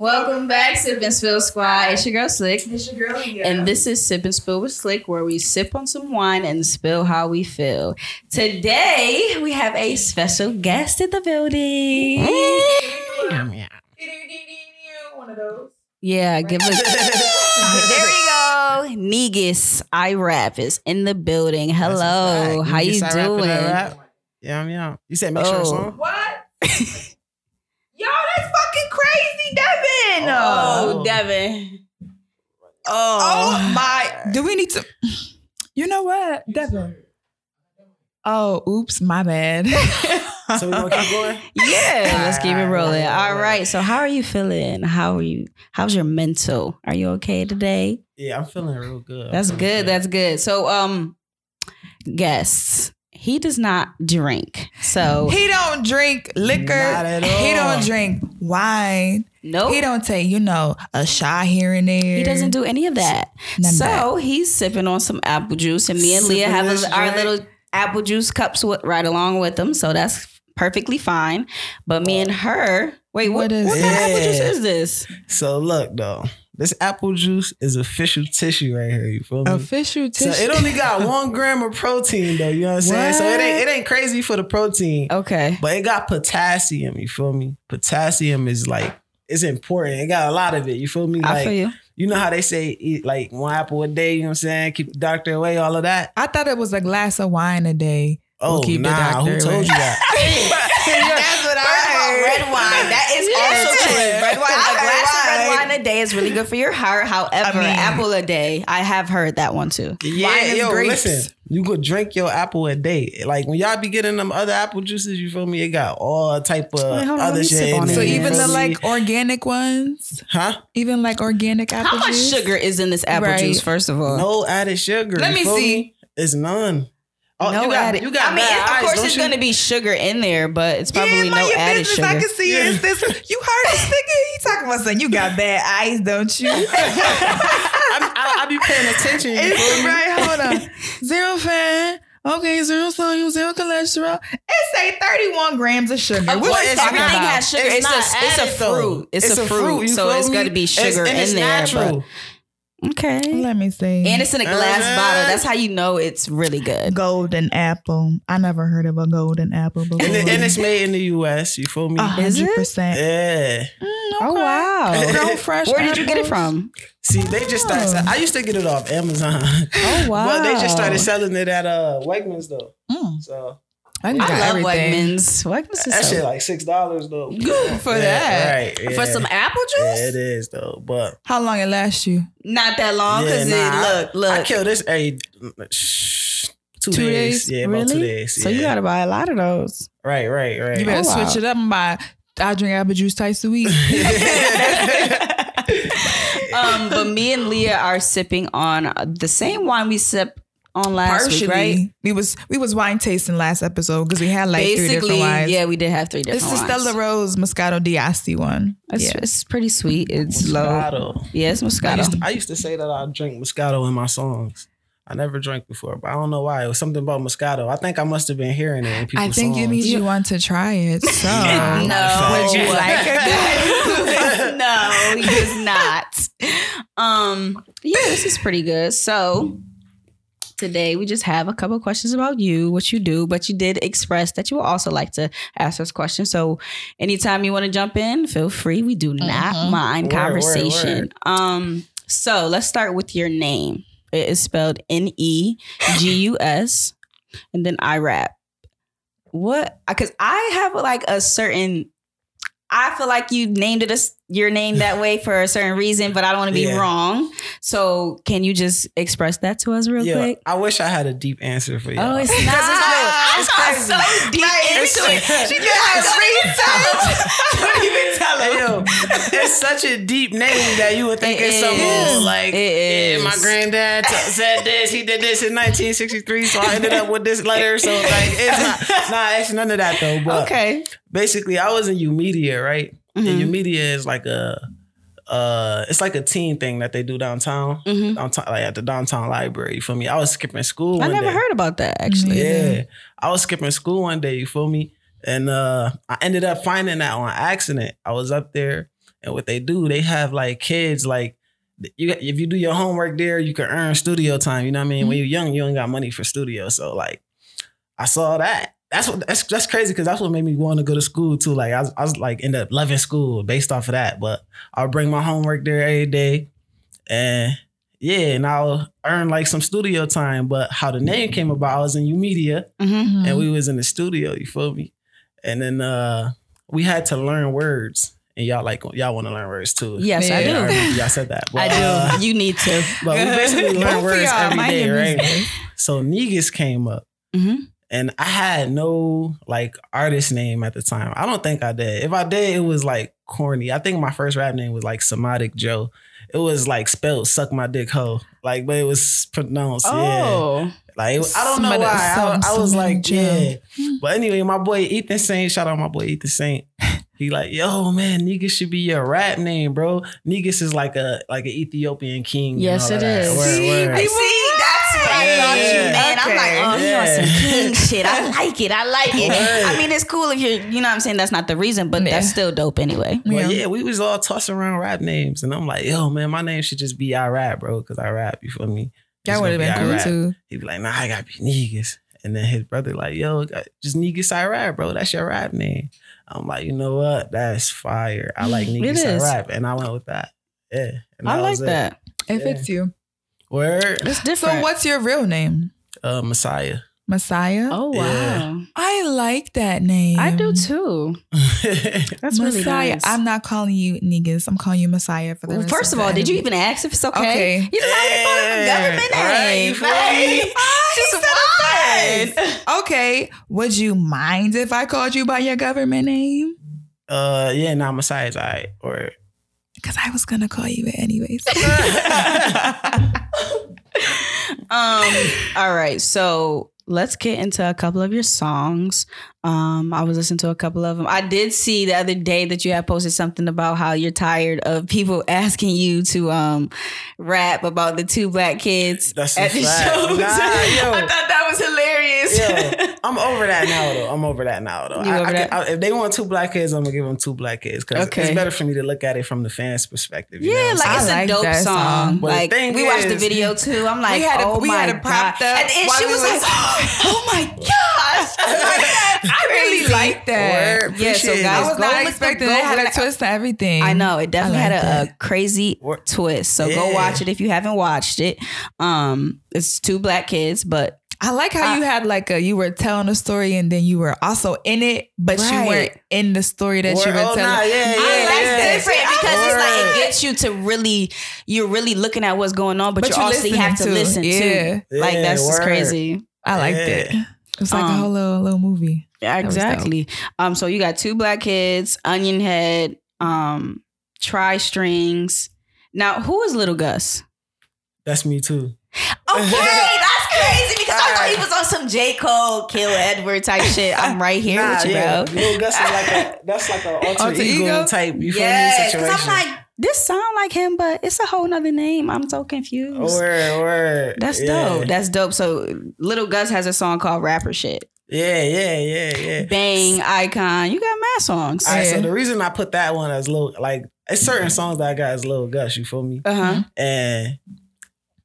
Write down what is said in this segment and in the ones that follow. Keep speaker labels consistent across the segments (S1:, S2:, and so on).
S1: Welcome back, Sip and Spill Squad. It's your girl Slick.
S2: It's your girl, yeah.
S1: And this is Sip and Spill with Slick, where we sip on some wine and spill how we feel. Today, we have a special guest in the building.
S2: One of those.
S1: Yeah, give us. there we go. Negus I rap is in the building. Hello, how you doing?
S3: Yeah, yeah. You said make sure
S1: Oh.
S3: song?
S2: What? Yo, that's fucking crazy, Devin.
S1: Oh,
S3: Oh.
S1: Devin.
S2: Oh
S1: Oh,
S2: my! Do we need to? You know what, Devin? Oh, oops, my bad.
S3: So we gonna keep going?
S1: yeah. Let's keep it rolling.
S3: alright,
S1: So, how are you feeling? How are you? How's your mental? Are you okay today?
S3: Yeah, I'm feeling real good.
S1: That's
S3: feeling
S1: good. That's good. So, um, guests, he does not drink. So,
S2: he don't drink liquor.
S3: Not at
S2: He don't drink wine.
S1: Nope.
S2: He don't take, you know, a shot here and there.
S1: He doesn't do any of that.
S2: None of
S1: so he's sipping on some apple juice, and me and Leah have a, our little apple juice cups with, right along with them. So that's perfectly fine. But me and her, wait, what,
S2: What is
S1: what kind of apple juice is this?
S3: So look though, this apple juice is official tissue right here. You feel me?
S2: Official
S3: so
S2: tissue.
S3: it only got one gram of protein though. You know what I'm saying? So it ain't it ain't crazy for the protein,
S1: Okay.
S3: but it got potassium. You feel me? Potassium is like it's important. It got a lot of it. You feel me?
S1: I
S3: Like
S1: feel you.
S3: you know how they say eat like one apple a day. You know what I'm saying? Keep the doctor away. All of that.
S2: I thought it was a glass of wine a day.
S3: Oh
S2: keep the
S3: nah,
S2: doctor
S3: who told
S2: away.
S3: you that?
S2: That's what
S1: First of all, red wine. That is also true. Red wine, a
S2: heard
S1: glass of red
S2: wine.
S1: wine a day is really good for your heart. However,
S2: I mean-
S1: apple a day, I have heard that one too.
S3: Yeah,
S2: Wine
S3: yo,
S2: grapes.
S3: listen. You could drink your apple a day. Like when y'all be getting them other apple juices, you feel me? It got all type of
S1: Wait, on,
S3: other shit. in
S1: on it.
S3: it,
S2: So even the like organic ones,
S3: huh?
S2: even like organic apple
S1: How much
S2: juice.
S1: sugar is in this apple
S2: Right.
S1: juice? First of all,
S3: No added sugar.
S2: Let me
S3: feel
S2: see.
S3: It's none. Oh,
S1: no
S3: you got,
S1: added.
S3: You got
S1: I mean, of
S3: eyes,
S1: course,
S3: don't
S1: there's
S3: you?
S1: going to be sugar in there, but it's probably
S2: yeah,
S1: no
S2: mind your
S1: added
S2: business.
S1: sugar.
S2: I can see it. It's this. You heard this nigga? He talking about something. You got bad eyes, don't you?
S3: I, I, I be paying attention. You
S2: it's right. Hold on. Zero fat. Okay, zero sodium, zero cholesterol. It say 31 grams of sugar.
S1: Of
S2: What
S1: course,
S3: it's
S2: talking
S1: everything
S2: about?
S1: has sugar.
S3: It's
S1: It's,
S3: not
S1: a, it's a fruit. It's, a, fruit,
S3: you
S1: so
S3: feel
S1: it's
S3: me?
S1: going to be sugar
S3: it's
S1: in there.
S3: natural.
S1: But, okay,
S2: Let me see.
S1: and it's in a glass
S3: Uh-huh.
S1: bottle. That's how you know it's really good.
S2: golden apple. I never heard of a golden apple before.
S3: And, it, and it's made in the U.S. You feel me?
S2: A
S1: Is it?
S2: hundred percent.
S3: yeah.
S1: Oh wow!
S2: Grown fresh.
S1: Where did you get it from?
S3: See, they just started.
S2: Oh.
S3: I used to get it off Amazon.
S1: Oh wow!
S3: But they just started selling it at uh Wegmans though.
S2: Mm.
S3: So
S2: I, just
S1: I
S2: got
S1: love
S2: everything.
S1: Wegmans. Wegmans is
S3: that
S1: so
S3: shit like six dollars though.
S2: Good for
S3: Yeah,
S2: that.
S3: Right. Yeah.
S1: for some apple
S3: Yeah,
S1: juice.
S3: it is though. But
S2: How long it lasts you?
S1: Not that long
S3: yeah,
S1: because
S3: nah,
S1: it look look.
S3: I, I kill this every shh, two,
S2: Two
S3: days.
S2: days?
S3: Yeah,
S1: really?
S3: about two days.
S1: So you got to buy a lot of those.
S3: right, right, right.
S2: You better
S1: Oh, wow.
S2: switch it up and buy. I drink apple juice twice a week.
S1: Um, but me and Leah are sipping on the same wine we sip on last
S2: Partially,
S1: week, right?
S2: we was we was wine tasting last episode because we had like three different
S1: Basically,
S2: wines.
S1: yeah, we did have three different
S2: It's the
S1: wines.
S2: Stella Rosa Moscato D'Asti one.
S1: It's,
S2: yeah.
S1: it's pretty sweet. It's low.
S3: Moscato.
S1: Yeah, it's
S3: I
S1: Moscato.
S3: used, to, I used to say that I drink Moscato in my songs. I never drank before, but I don't know why. It was something about Moscato. I think I must have been hearing it in people's
S2: I think
S3: songs.
S2: it means you want to try it. So
S1: no,
S2: Would you like
S1: it? no, he does not. Um, yeah, this is pretty good. So today we just have a couple questions about you, what you do, but you did express that you would also like to ask us questions. So anytime you want to jump in, feel free. We do not
S2: Mhm.
S1: mind
S3: Word, word,
S1: conversation.
S3: word.
S1: Um, so let's start with your name. It is spelled N E G U S, and then I rap. What? Because I have like a certain. I feel like you named it as your name that way for a certain reason, but I don't want to be
S3: Yeah.
S1: wrong. So can you just express that to us real
S3: Yeah,
S1: quick?
S3: I wish I had a deep answer for you.
S1: Oh, it's not.
S3: it's crazy.
S1: so deep
S3: It's-
S1: into it.
S3: She
S1: just has
S2: Don't even tell
S3: yo, it's such a deep name that you would think
S1: It
S3: it's some
S1: is.
S3: old, like
S1: It
S3: yeah, my granddad t- said this, he did this in 1963, so I ended up with this letter. So like it's not nah, it's none of that though. But
S1: Okay.
S3: basically I was in U Media, right?
S1: Mhm.
S3: And U Media is like a uh it's like a teen thing that they do downtown.
S1: Mhm.
S3: Downtown like at the downtown library. You feel me? I was skipping school.
S1: I never
S3: day.
S1: heard about that actually.
S3: Yeah. I was skipping school one day, you feel me? And uh I ended up finding that on accident. I was up there and what they do, they have like kids like you if you do your homework there, you can earn studio time. You know what I mean? When you're young, you ain't got money for studio. So like I saw that. That's what that's that's crazy because that's what made me want to go to school too. Like I was, I was like end up loving school based off of that. But I'll bring my homework there every day. And yeah, and I'll earn like some studio time. But how the name came about, I was in U Media
S1: Mm-hmm.
S3: and we was in the studio, you feel me? And then uh we had to learn words. And y'all like y'all want to learn words too.
S1: Yes, I
S2: Yeah.
S1: do.
S3: I remember y'all said that. But,
S1: I do.
S3: uh,
S1: you need to.
S3: but we basically learn words every day, right?
S2: business.
S3: So Negus came up
S1: hmm
S3: and I had no like artist name at the time. I don't think I did. If I did, it was like corny. I think my first rap name was like Somatic Joe. It was like spelled "suck my dick hoe," like, but it was pronounced yeah.
S1: Oh,
S3: Like it- I don't know why. I, I was like,
S2: Joe.
S3: yeah. But anyway, my boy Ethan Saint, shout out my boy Ethan Saint. He like, yo, man, Negus should be your rap name, bro. Negus is like a like an Ethiopian king.
S1: Yes, it
S3: that.
S1: is.
S3: Word,
S2: See,
S3: word.
S2: we
S1: see, that's what I
S3: Yeah,
S1: thought
S3: yeah.
S1: you meant. I'm like, oh, he on
S3: Yeah.
S1: some king shit. I like it. I like it.
S3: Word.
S1: I mean, it's cool if you're, you know what I'm saying? That's not the reason, but
S2: Yeah.
S1: that's still dope anyway.
S3: But
S2: Yeah.
S3: yeah. we was all tossing around rap names, and I'm like, yo, man, my name should just be I rap, bro, because I rap. You feel me?
S2: That
S3: It's
S2: would have been cool
S3: Rap.
S2: too.
S3: He'd be like, nah, I gotta be Negus. And then his brother like, yo, just Negus I rap, bro. That's your rap name. I'm like, you know what? That's fire. I like Negus I rap, and I went with that. Yeah, and
S1: I like
S3: was it.
S1: that.
S2: It
S3: Yeah.
S2: fits you.
S3: Word,
S1: It's
S2: So
S1: different.
S2: what's your real name?
S3: uh, Messiah.
S2: Messiah?
S1: Oh, wow.
S3: Yeah.
S2: I like that name.
S1: I do too. That's really
S2: Messiah.
S1: nice.
S2: I'm not calling you niggas. I'm calling you Messiah for the
S1: Well,
S2: rest
S1: first of
S2: the
S1: all, did you even ask if it's okay?
S2: Okay.
S1: You didn't have to call it a government
S3: Yeah, right,
S1: name.
S3: you feel?
S1: Just
S2: Just? Okay. Would you mind if I called you by your government name?
S3: uh, yeah, nah, Messiah's alright. Or
S2: Because I was gonna call you it anyways.
S1: Um. All right. So let's get into a couple of your songs. Um. I was listening to a couple of them. I did see the other day that you had posted something about how you're tired of people asking you to um rap about the two black kids
S3: That's
S1: at the
S3: fact.
S1: shows.
S3: Nah.
S1: I thought that was hilarious.
S3: Yo, I'm over that now though. I'm over that now though.
S1: You
S3: I-
S1: over
S3: I
S1: that?
S3: can- I- if they want two black kids, I'm gonna give them two black kids because
S1: Okay.
S3: it's better for me to look at it from the fans' perspective. you
S1: Yeah,
S3: what
S1: like it's
S3: saying?
S2: I
S1: a
S2: like
S1: dope song.
S2: song.
S1: Like
S3: thing
S1: we watched the video too. I'm like,
S2: We had it-
S1: oh
S2: we
S1: my
S2: had it propped
S1: God.
S2: up
S1: and, and she
S2: we
S1: was
S2: was-
S1: like, oh my gosh,
S2: I really like that.
S1: Yeah, so guys.
S2: I was
S1: go
S2: not
S1: look the-
S2: expecting
S1: go
S2: it. It had a twist to everything.
S1: I know it definitely
S2: I
S1: had a, a crazy
S3: Wor-
S1: twist. So go watch it if you haven't watched it. Um, it's two black kids, but
S2: I like how
S1: I-
S2: you had like a you were telling a story and then you were also in it, but you weren't in the story that you were
S3: oh,
S2: telling.
S3: nah, yeah, yeah,
S1: I like
S3: yeah.
S1: different because it's like it gets you to really you're really looking at what's going on, but,
S2: But
S1: you
S2: you're
S1: also have to
S2: too.
S1: listen
S2: Yeah.
S1: too. Like that's just crazy.
S2: I liked
S3: Yeah.
S2: it. It was like a
S1: Um,
S2: whole little little movie.
S1: Yeah, exactly. Um, so you got two black kids, Onion Head, um, Tri Strings. Now, who is Little Gus?
S3: That's me too.
S1: Okay, that's crazy because I thought he was on some J. Cole, Kill Edward type shit. I'm right here
S3: Nah,
S1: with you,
S3: yeah.
S1: bro.
S3: Lil Gus is like a that's like an alter,
S2: Alter
S3: ego,
S2: ego?
S3: type. You feel
S1: Yes,
S3: me?
S1: because
S3: Situation.
S1: I'm like, this sound like him, but it's a whole nother name. I'm so confused.
S3: word, word.
S1: That's
S3: yeah.
S1: dope. That's dope. So Little Gus has a song called Rapper Shit.
S3: yeah, yeah, yeah, yeah.
S1: Bang, Icon. You got mad songs.
S3: All right,
S2: Yeah.
S3: so the reason I put that one as little, like, it's certain songs that I got as little Gus. You feel me?
S1: Uh huh.
S3: And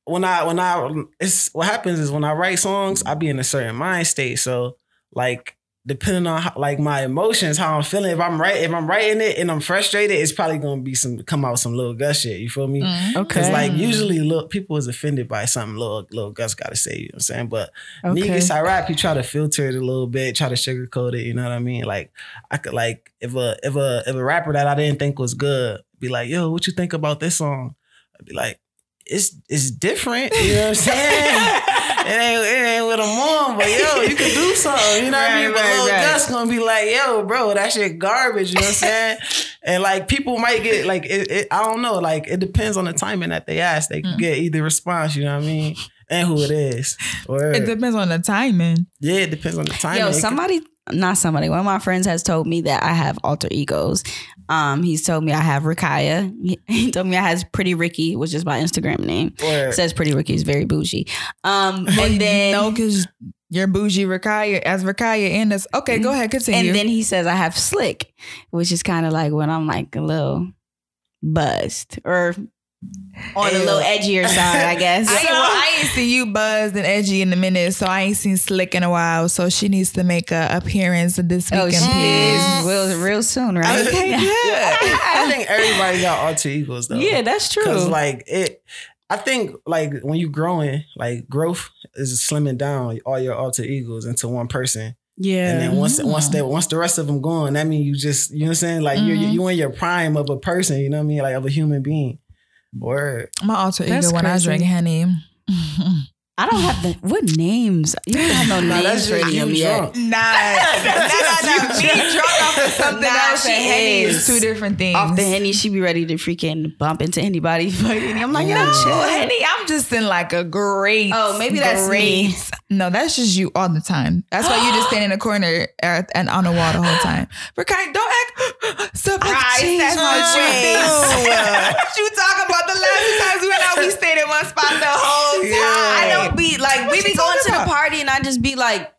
S3: when I when I it's what happens is when I write songs, I be in a certain mind state. So like depending on how, like my emotions, how I'm feeling. If I'm right, if I'm writing it and I'm frustrated, it's probably gonna be some come out with some little Gus shit. You feel me?
S2: Mm.
S3: Because like usually look people is offended by something little little Gus gotta say, you know what I'm saying? But
S1: Okay.
S3: niggas I rap, you try to filter it a little bit, try to sugarcoat it, you know what I mean? Like I could like if a if a if a rapper that I didn't think was good be like, yo, what you think about this song? I'd be like, it's it's different, you know what I'm saying? it ain't it ain't what I'm on, but yo, you can do something, you know what I
S1: Right,
S3: mean? But
S1: right,
S3: Lil
S1: right.
S3: Gus gonna be like, yo, bro, that shit garbage, you know what I'm saying? And like people might get like it, it I don't know, like it depends on the timing that they ask. They
S2: Mm.
S3: get either response, you know what I mean? And who it is. Word.
S2: It depends on the timing.
S3: Yeah, it depends on the timing.
S1: Yo, somebody, not somebody, one of my friends has told me that I have alter egos. Um, he's told me I have Rakaya. He, he told me I has Pretty Ricky, which is my Instagram name.
S3: Word.
S1: Says Pretty Ricky is very bougie. Um, and then
S2: no, because You're bougie Rakaya as Rakaya and this. Okay, go ahead, continue.
S1: And then he says I have slick, which is kind of like when I'm like a little buzzed or on a
S3: Ew.
S1: little edgier side, I guess.
S2: I, ain't, well, I ain't seen you buzzed and edgy in a minute, so I ain't seen Slick in a while. So she needs to make a appearance this
S1: Oh,
S2: weekend,
S1: she
S2: please.
S1: is real, real soon, right?
S2: Okay,
S3: Yeah,
S2: good.
S3: I think everybody got alter egos though.
S1: Yeah, that's true.
S3: Cause like it, I think like when you growing, like growth is slimming down all your alter egos into one person,
S1: yeah.
S3: and then once once they once the rest of them gone, that means you just you know what I'm saying, like you're
S2: Mhm.
S3: you in your prime of a person, you know what I mean, like of a human being. Word.
S2: My alter ego
S1: That's
S2: when I drink Henny.
S1: I don't have the what names. You don't have no names
S3: that's
S1: for
S3: just
S1: any of
S3: you
S1: them yet.
S3: drunk.
S2: Nah, nah, nah, nah. Me drunk off of something
S1: Nah,
S2: else
S1: she
S2: and Henny is
S1: is.
S2: two different things.
S1: Off the henny, she be ready to freaking bump into anybody. I'm like,
S2: No,
S1: yo, chill.
S2: Henny, I'm just in like a great.
S1: Oh, maybe that's me.
S2: No, that's just you all the time. That's why you just stand in the corner at, and on the wall the whole time. Rakai, don't act surprised. That's
S1: my
S2: what you
S1: ways.
S2: what you talking about? The last two times we went out, we stayed in one spot the whole time.
S3: Yeah.
S1: I don't be like we be going to the party and I just be like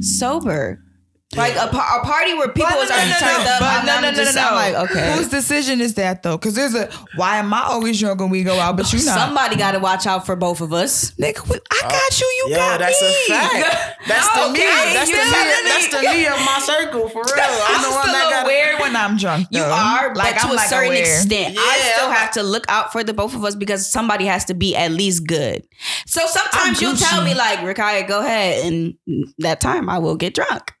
S1: sober. Like a, par- a party where people
S2: But
S1: was
S2: no, no,
S1: already
S2: no,
S1: turned
S2: no.
S1: up.
S2: But
S1: I'm,
S2: no,
S1: I'm
S2: no, no,
S1: just,
S2: no,
S1: I'm like, okay.
S2: Whose decision is that though? Because there's a why am I always drunk when we go out, but you not?
S1: Somebody got to watch out for both of us.
S2: Nigga, we- I uh, got you. You
S3: Yo,
S2: got
S3: that's
S2: me.
S3: a fact. That's the me.
S2: Okay,
S3: That's the
S2: you
S3: me.
S2: telling.
S3: That's the me of my circle for real. I'm,
S2: I'm
S3: the one
S2: still
S3: that got
S2: aware when I'm drunk.
S1: You
S2: though.
S1: are,
S2: like
S1: but to
S2: I'm
S1: a
S2: like
S1: certain
S2: aware.
S1: extent, I
S3: Yeah,
S1: still
S3: I'm
S1: have to look out for the both of us because somebody has to be at least good. So sometimes you'll tell
S2: Gucci.
S1: me like, Rakaya, go ahead, and that time I will get drunk.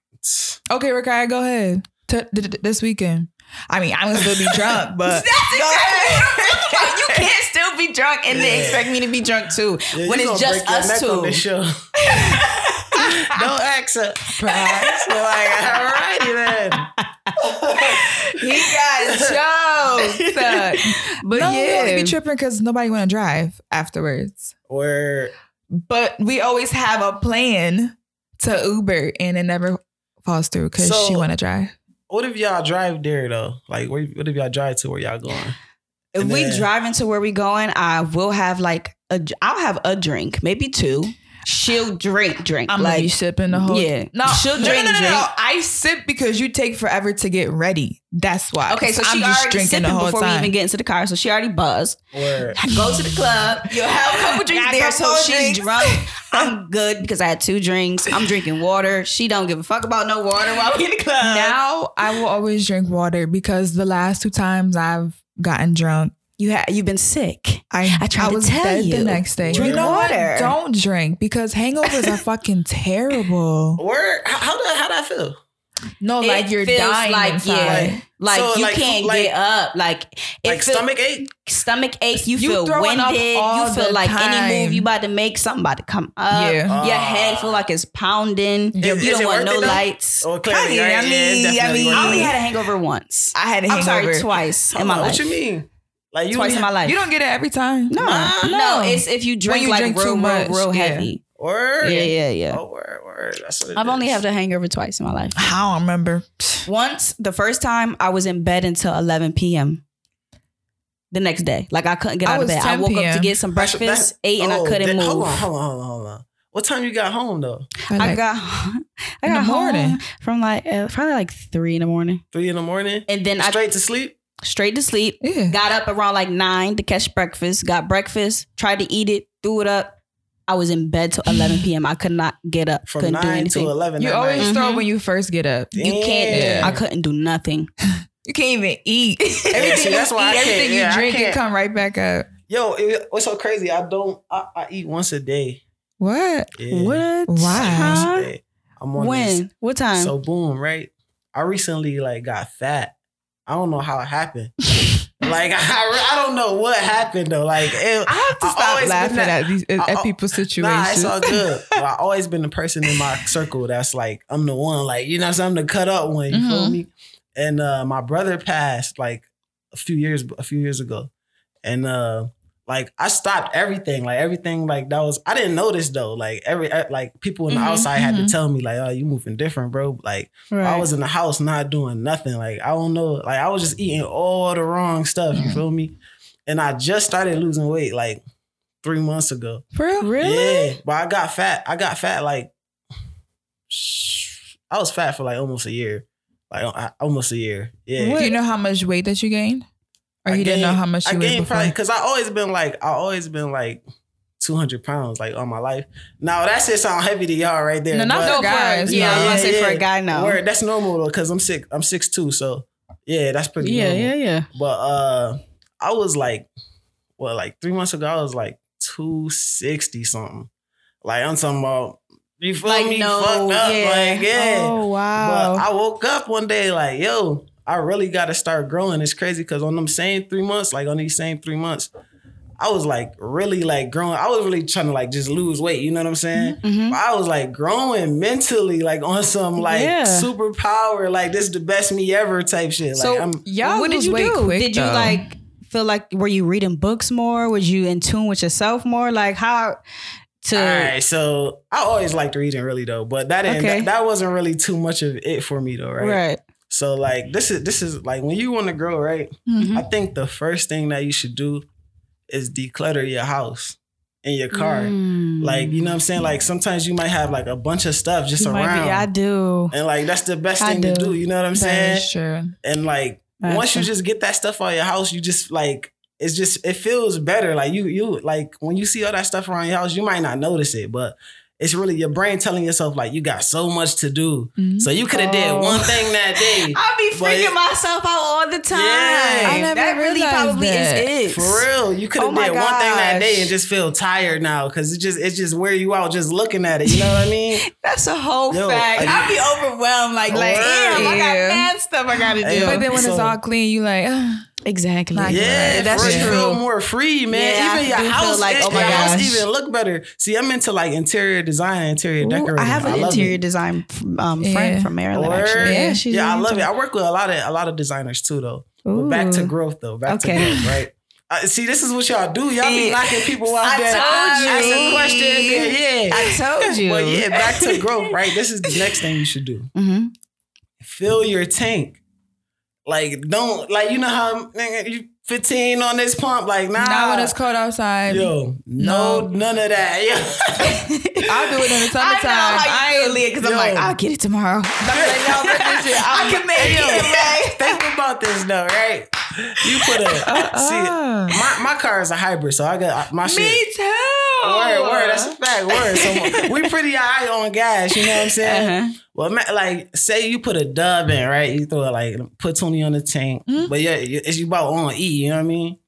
S2: Okay, Rakaya, go ahead. T- t- t- this weekend. I mean, I'm gonna still be drunk, but
S1: That's exactly what I'm talking about. You can't still be drunk and then expect me to be drunk too
S3: Yeah,
S1: when it's just
S3: break your
S1: us
S3: neck on
S1: two.
S3: this show. Don't act surprised. You're like, alrighty then.
S2: he got choked. but
S1: No,
S2: no,
S1: yeah.
S2: we only be tripping because nobody want to drive afterwards.
S3: Or,
S2: But we always have a plan to Uber, and it never falls through because
S3: So-
S2: she want to drive.
S3: what if y'all drive there though? Like, where, what if y'all drive to where y'all going?
S1: If
S3: And
S1: we
S3: then-
S1: drive into where we going, I will have like a, I'll have a drink, maybe two. She'll drink, drink.
S2: I'm
S1: like
S2: gonna be sipping the whole.
S1: yeah.
S2: no,
S1: She'll
S2: no,
S1: drink,
S2: No, no, no, no.
S1: drink.
S2: I sip because you take forever to get ready. That's why.
S1: Okay, so
S2: I'm
S1: she
S2: just
S1: already
S2: drinking
S1: sipping
S2: the whole
S1: before we even get into the car. So she already buzzed.
S3: Where
S1: Go to the club. You'll have a couple drinks there. So she's
S2: drinks.
S1: drunk. I'm good because I had two drinks. I'm drinking water. She don't give a fuck about no water while we in the club.
S2: now I will always drink water because the last two times I've gotten drunk,
S1: you have you've been sick.
S2: I
S1: I tried to
S2: was
S1: tell
S2: dead
S1: you.
S2: the next day.
S3: Drink
S2: you know what?
S1: water.
S2: Don't drink because hangovers are fucking terrible.
S3: where how do how that how that feel?
S2: No,
S1: It
S2: like you're
S1: feels
S2: dying
S1: like
S2: inside.
S1: yeah, like
S3: So,
S1: you
S3: like,
S1: can't
S3: like-
S1: get up. Like it
S3: Like
S1: feel-
S3: stomach ache?
S1: stomach ache. You,
S2: You
S1: feel winded. You feel
S2: the
S1: like any move you about to make, something about to come up.
S2: Yeah.
S1: Your
S3: Ah.
S1: head feel like it's pounding.
S2: Is-
S1: you
S3: is
S1: don't want no lights.
S3: Oh, clearly,
S2: I mean. I
S3: Yeah,
S2: mean, I mean,
S1: I only had a hangover once.
S2: I had a
S1: I'm
S2: hangover.
S1: sorry, twice in
S3: Hold
S1: my
S3: on,
S1: life.
S3: What you mean? Like you
S1: Twice in my life.
S2: You don't get it every time.
S1: no, no,
S2: No.
S1: It's if you drink
S2: you
S1: like
S2: drink
S1: real,
S2: too
S1: real,
S2: much,
S1: real
S2: yeah.
S1: heavy.
S3: Word.
S1: Yeah, yeah, yeah.
S3: Oh, word, word. That's what it
S1: I've only
S3: is.
S1: had a hangover twice in my life.
S2: I don't remember.
S1: Once, the first time, I was in bed until 11 p.m. The next day, like I couldn't get
S2: I
S1: out of bed. I
S2: 10
S1: woke up to get some
S3: That's-
S1: breakfast,
S3: that's-
S1: ate, and I
S3: oh,
S1: couldn't
S3: then-
S1: move.
S3: Hold on, hold on, hold on, hold on. What time you got home though?
S1: I got, I
S2: In
S1: got
S2: the morning.
S1: home from like uh, probably like three in the morning,
S3: Three in the morning.
S1: and then I
S3: Straight to sleep.
S1: Straight to sleep.
S2: yeah.
S1: Got up around like nine to catch breakfast. Got breakfast. Tried to eat it. Threw it up. I was in bed till 11 p.m. I could not get up.
S3: From
S1: couldn't do
S3: nine
S1: anything.
S3: to eleven.
S2: You always
S3: night.
S2: throw
S1: Mhm.
S2: when you first get up.
S1: You can't.
S3: Yeah.
S1: I couldn't do nothing.
S2: You can't even eat. Everything
S3: see, that's
S2: you
S3: why I
S2: eat,
S3: can't-
S2: everything
S3: yeah,
S2: you drink, it come right back up.
S3: Yo, it, what's so crazy? I don't. I, I eat once a day.
S2: What?
S3: Yeah.
S1: What?
S2: Why?
S3: Once a day. I'm on
S1: When?
S3: this.
S1: What time?
S3: So boom, right? I recently like got fat. I don't know how it happened. like I, I don't know what happened though. Like it,
S2: I have to
S3: I
S2: stop laughing
S3: that-
S2: at these at,
S3: I-
S2: people's
S3: Nah,
S2: situations.
S3: it's all good. I always been the person in my circle that's like I'm the one, like you know, I'm saying? I'm the cut up one. You feel
S2: Mhm.
S3: me? And uh, my brother passed like a few years a few years ago, and uh, like I stopped everything. Like everything, like that was I didn't notice though. Like every like people in the
S1: Mhm,
S3: outside had to
S2: mhm.
S3: tell me like, oh, you moving different, bro. Like
S1: right.
S3: I was in the house not doing nothing. Like I don't know. Like I was just eating all the wrong stuff. You feel me? And I just started losing weight like three months ago.
S2: For real?
S1: really.
S3: Yeah, but I got fat. I got fat like I was fat for like almost a year, like uh, almost a year. Yeah.
S2: Do you know how much weight that you gained? Or
S3: I
S2: you didn't know how much
S3: I
S2: you weighed
S3: gained
S2: before?
S3: probably because I always been like I always been like. 200 pounds like all my life. Now that shit sound heavy to y'all right there.
S2: No, not
S3: but-
S2: for
S1: for
S2: guys.
S1: yeah, I was
S2: no.
S1: gonna say for a guy, no.
S3: Word, that's normal though, cause I'm sick. I'm six two, so yeah, that's pretty.
S1: Yeah,
S3: normal.
S1: yeah, yeah.
S3: But uh, I was like, well, like three months ago, I was like two sixty something. Like I'm talking about. You feel
S1: Like
S3: me?
S1: no,
S3: Fucked up,
S1: yeah.
S3: like yeah.
S2: Oh wow.
S3: But I woke up one day like, yo, I really got to start growing. It's crazy because on them same three months, like on these same three months, I was like really like growing. I was really trying to like just lose weight. You know what I'm saying?
S1: Mhm.
S3: But I was like growing mentally, like on some like
S1: Yeah.
S3: superpower, like this is the best me ever type shit. Like
S1: So-
S3: I'm
S2: Y'all
S1: what did you do?
S2: quick,
S1: did you
S2: though.
S1: like feel like were you reading books more? Was you in tune with yourself more? Like how to
S3: all right. So I always liked reading, really though, but that didn't
S1: Okay.
S3: that, that wasn't really too much of it for me though, right?
S1: right.
S3: So like this is this is like when you want to grow, right?
S2: Mhm.
S3: I think the first thing that you should do is declutter your house and your car.
S1: Mm.
S3: Like, you know what I'm saying? Like sometimes you might have like a bunch of stuff just
S1: You
S3: around.
S1: be- I do.
S3: and like that's the best
S1: I
S3: thing to
S1: do.
S3: do. You know what I'm
S2: That
S3: saying?
S2: is true.
S3: And like
S1: That's
S3: once you just get that stuff out of your house, you just like it's just it feels better. Like you you like when you see all that stuff around your house, you might not notice it, but it's really your brain telling yourself like you got so much to do.
S2: Mhm.
S3: So you could have did
S1: Oh.
S3: one thing that day.
S1: I be freaking
S3: it-
S1: myself out all the time.
S3: Yeah. I
S2: never
S1: that really probably
S2: that.
S1: is it.
S3: For real, you could have
S1: Oh my
S3: did one thing that day and just feel tired now because it just it just wear you out just looking at it. You know what I mean?
S1: That's a whole
S3: Yo,
S1: fact.
S3: I-
S1: I be overwhelmed. Like, like,
S3: Word.
S1: damn, I got
S2: Yeah.
S1: mad stuff I gotta do.
S2: But then when it's all clean, you like.
S1: exactly.
S2: Like-
S3: Yeah,
S1: that's
S3: for you
S1: true.
S3: feel more free, man.
S1: Yeah,
S3: even your
S1: do feel
S3: house,
S1: like,
S3: like,
S1: oh my
S3: your house even look better. See, I'm into like interior design, interior
S1: Ooh,
S3: decorating.
S1: I have an
S3: love
S1: interior
S3: it.
S1: design um,
S2: Yeah.
S1: friend from Maryland.
S3: Word.
S1: Actually,
S2: Yeah, she's
S3: yeah, I love it. I work with a lot of a lot of designers too, though. But back to growth, though. Back
S1: Okay.
S3: to growth, right? Uh, see, this is what y'all do. Y'all be knocking people out
S1: I
S3: there,
S1: told you.
S3: asking questions. Yeah, yeah.
S1: I told you.
S3: But yeah, back to growth, right? This is the next thing you should do.
S1: hmm
S3: fill your tank. Like, don't like you know how nigga, you 15 on this pump. Like, nah,
S2: Not when it's cold outside.
S3: yo, no,
S2: No.
S3: none of that. Yo.
S2: I'll do it in the summertime.
S1: I know how you feel, Leah, because I'm like, I'll get it tomorrow.
S2: I'm like, no, this shit,
S1: I can make it,
S3: think about this though, right? You put a see.
S2: Uh-uh.
S3: My my car is a hybrid, so I got my shit.
S2: Me too.
S3: Word, word. That's a fact. Word. So we pretty high on gas. You know what I'm saying?
S1: Uh-huh.
S3: Well, like, say you put a dub in, right? You throw it like put twenty on the tank,
S2: Mhm.
S3: but yeah, it's you about on E. You know what I mean?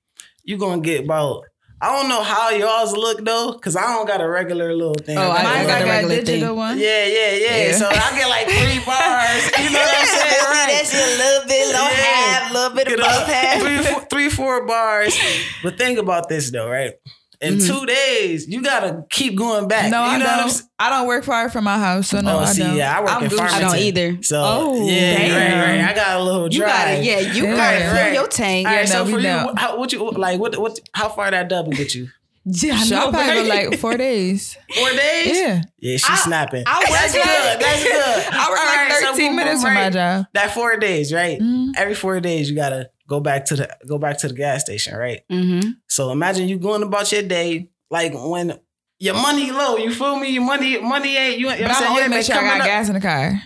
S3: You gonna get about. I don't know how y'all's look though, cause I don't got a regular little thing.
S1: Oh, I
S3: got
S1: got
S3: a
S2: like
S1: the
S2: a
S1: regular
S2: digital
S1: thing.
S2: one.
S3: yeah, yeah, yeah,
S2: Yeah.
S3: So I get like three bars. You know what I'm saying? Right.
S1: That shit a little bit, little
S3: Yeah.
S1: half, a little bit above half.
S3: three, four, three, four bars. But think about this though, right? In
S1: Mhm.
S3: two days, you gotta keep going back.
S2: No,
S3: you
S2: I
S3: know
S2: don't.
S3: s-
S2: I don't work far from my house, so no,
S3: Oh,
S2: I
S3: see,
S2: don't.
S3: yeah, I work
S2: I'm
S3: in
S2: Gucci.
S1: I don't either.
S3: So
S2: Oh,
S3: yeah,
S2: damn.
S3: right, right. I got a little drive.
S1: You gotta, yeah, you
S2: Yeah.
S1: gotta fill
S3: Right.
S1: your tank.
S3: All
S2: Yeah,
S3: right, so
S2: no,
S3: for
S2: we
S3: you,
S2: don't.
S3: how, what you like? What what? How far that double get you?
S1: Yeah, I
S2: So
S1: know,
S2: I'll probably like four days.
S3: Four days?
S2: Yeah,
S3: Yeah, she's
S1: I-
S3: snapping.
S1: I work
S3: That's good. That's good.
S2: I work
S3: All
S2: like
S3: right, so
S2: 13
S3: boom,
S2: minutes
S3: boom,
S2: from my job.
S3: That four days, right?
S2: Mhm.
S3: Every four days, you gotta go back to the go back to the gas station, right?
S1: Mm-hmm.
S3: So imagine you going about your day like when your money low. You feel me? Your money money ain't you. you
S2: But
S3: I'm saying? You ain't
S2: make sure I got
S3: up-
S2: gas in the car.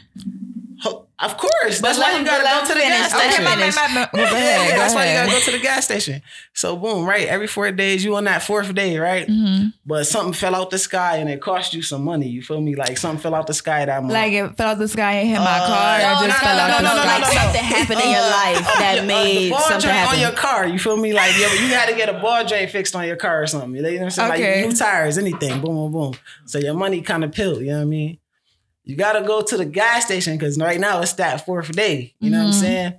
S3: Ho- Of course, that's why you gotta go to the
S1: finish.
S3: gas
S1: Let him
S3: station.
S2: my, my, my, ahead,
S3: that's why you gotta go to the gas station. So boom, right? Every four days, you on that fourth day, right?
S2: Mhm.
S3: But something fell out the sky and it cost you some money. You feel me? Like something fell out the sky that month.
S2: Like it fell out the sky and hit my
S3: Uh,
S2: car,
S3: no,
S2: or just
S3: no,
S2: fell
S3: no,
S2: out
S3: no,
S2: the
S3: no, no,
S2: sky.
S3: no, no.
S1: Something happened in your
S3: Uh,
S1: life
S3: uh,
S1: that
S3: the- uh,
S1: made
S3: the ball
S1: something happen.
S3: on your car. You feel me? Like you, you had to get a ball joint fixed on your car or something. You know what I'm saying?
S2: Okay.
S3: Like new tires, anything. Boom, boom, boom. So your money kind of peeled. You know what I mean? You gotta go to the gas station because right now it's that fourth day. You know what I'm
S2: Mhm.
S3: saying?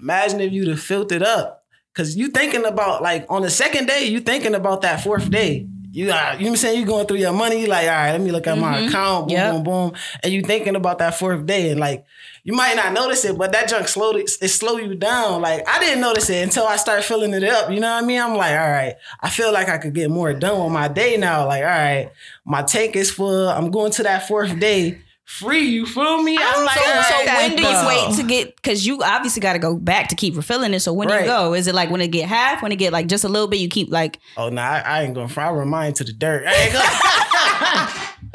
S3: Imagine if you'd have filled it up. Cause you thinking about like on the second day, you thinking about that fourth day. You got, you know what I'm saying? You going through your money, like, all right, let me look at my
S1: Mhm.
S3: account, boom,
S1: Yep.
S3: boom, boom. And you thinking about that fourth day. And like you might not notice it, but that junk slowed it, it slow you down. Like I didn't notice it until I start filling it up. You know what I mean? I'm like, all right, I feel like I could get more done with my day now. Like, all right, my tank is full. I'm going to that fourth day. Free, you feel me? I'm like,
S1: so, so
S3: right,
S1: when do you wait to get? Because you obviously got to go back to keep refilling it. So when do you go? Is it like when it get half? When it get like just a little bit? You keep like
S3: Oh no, I, I ain't going. to I run mine to the dirt. I ain't going.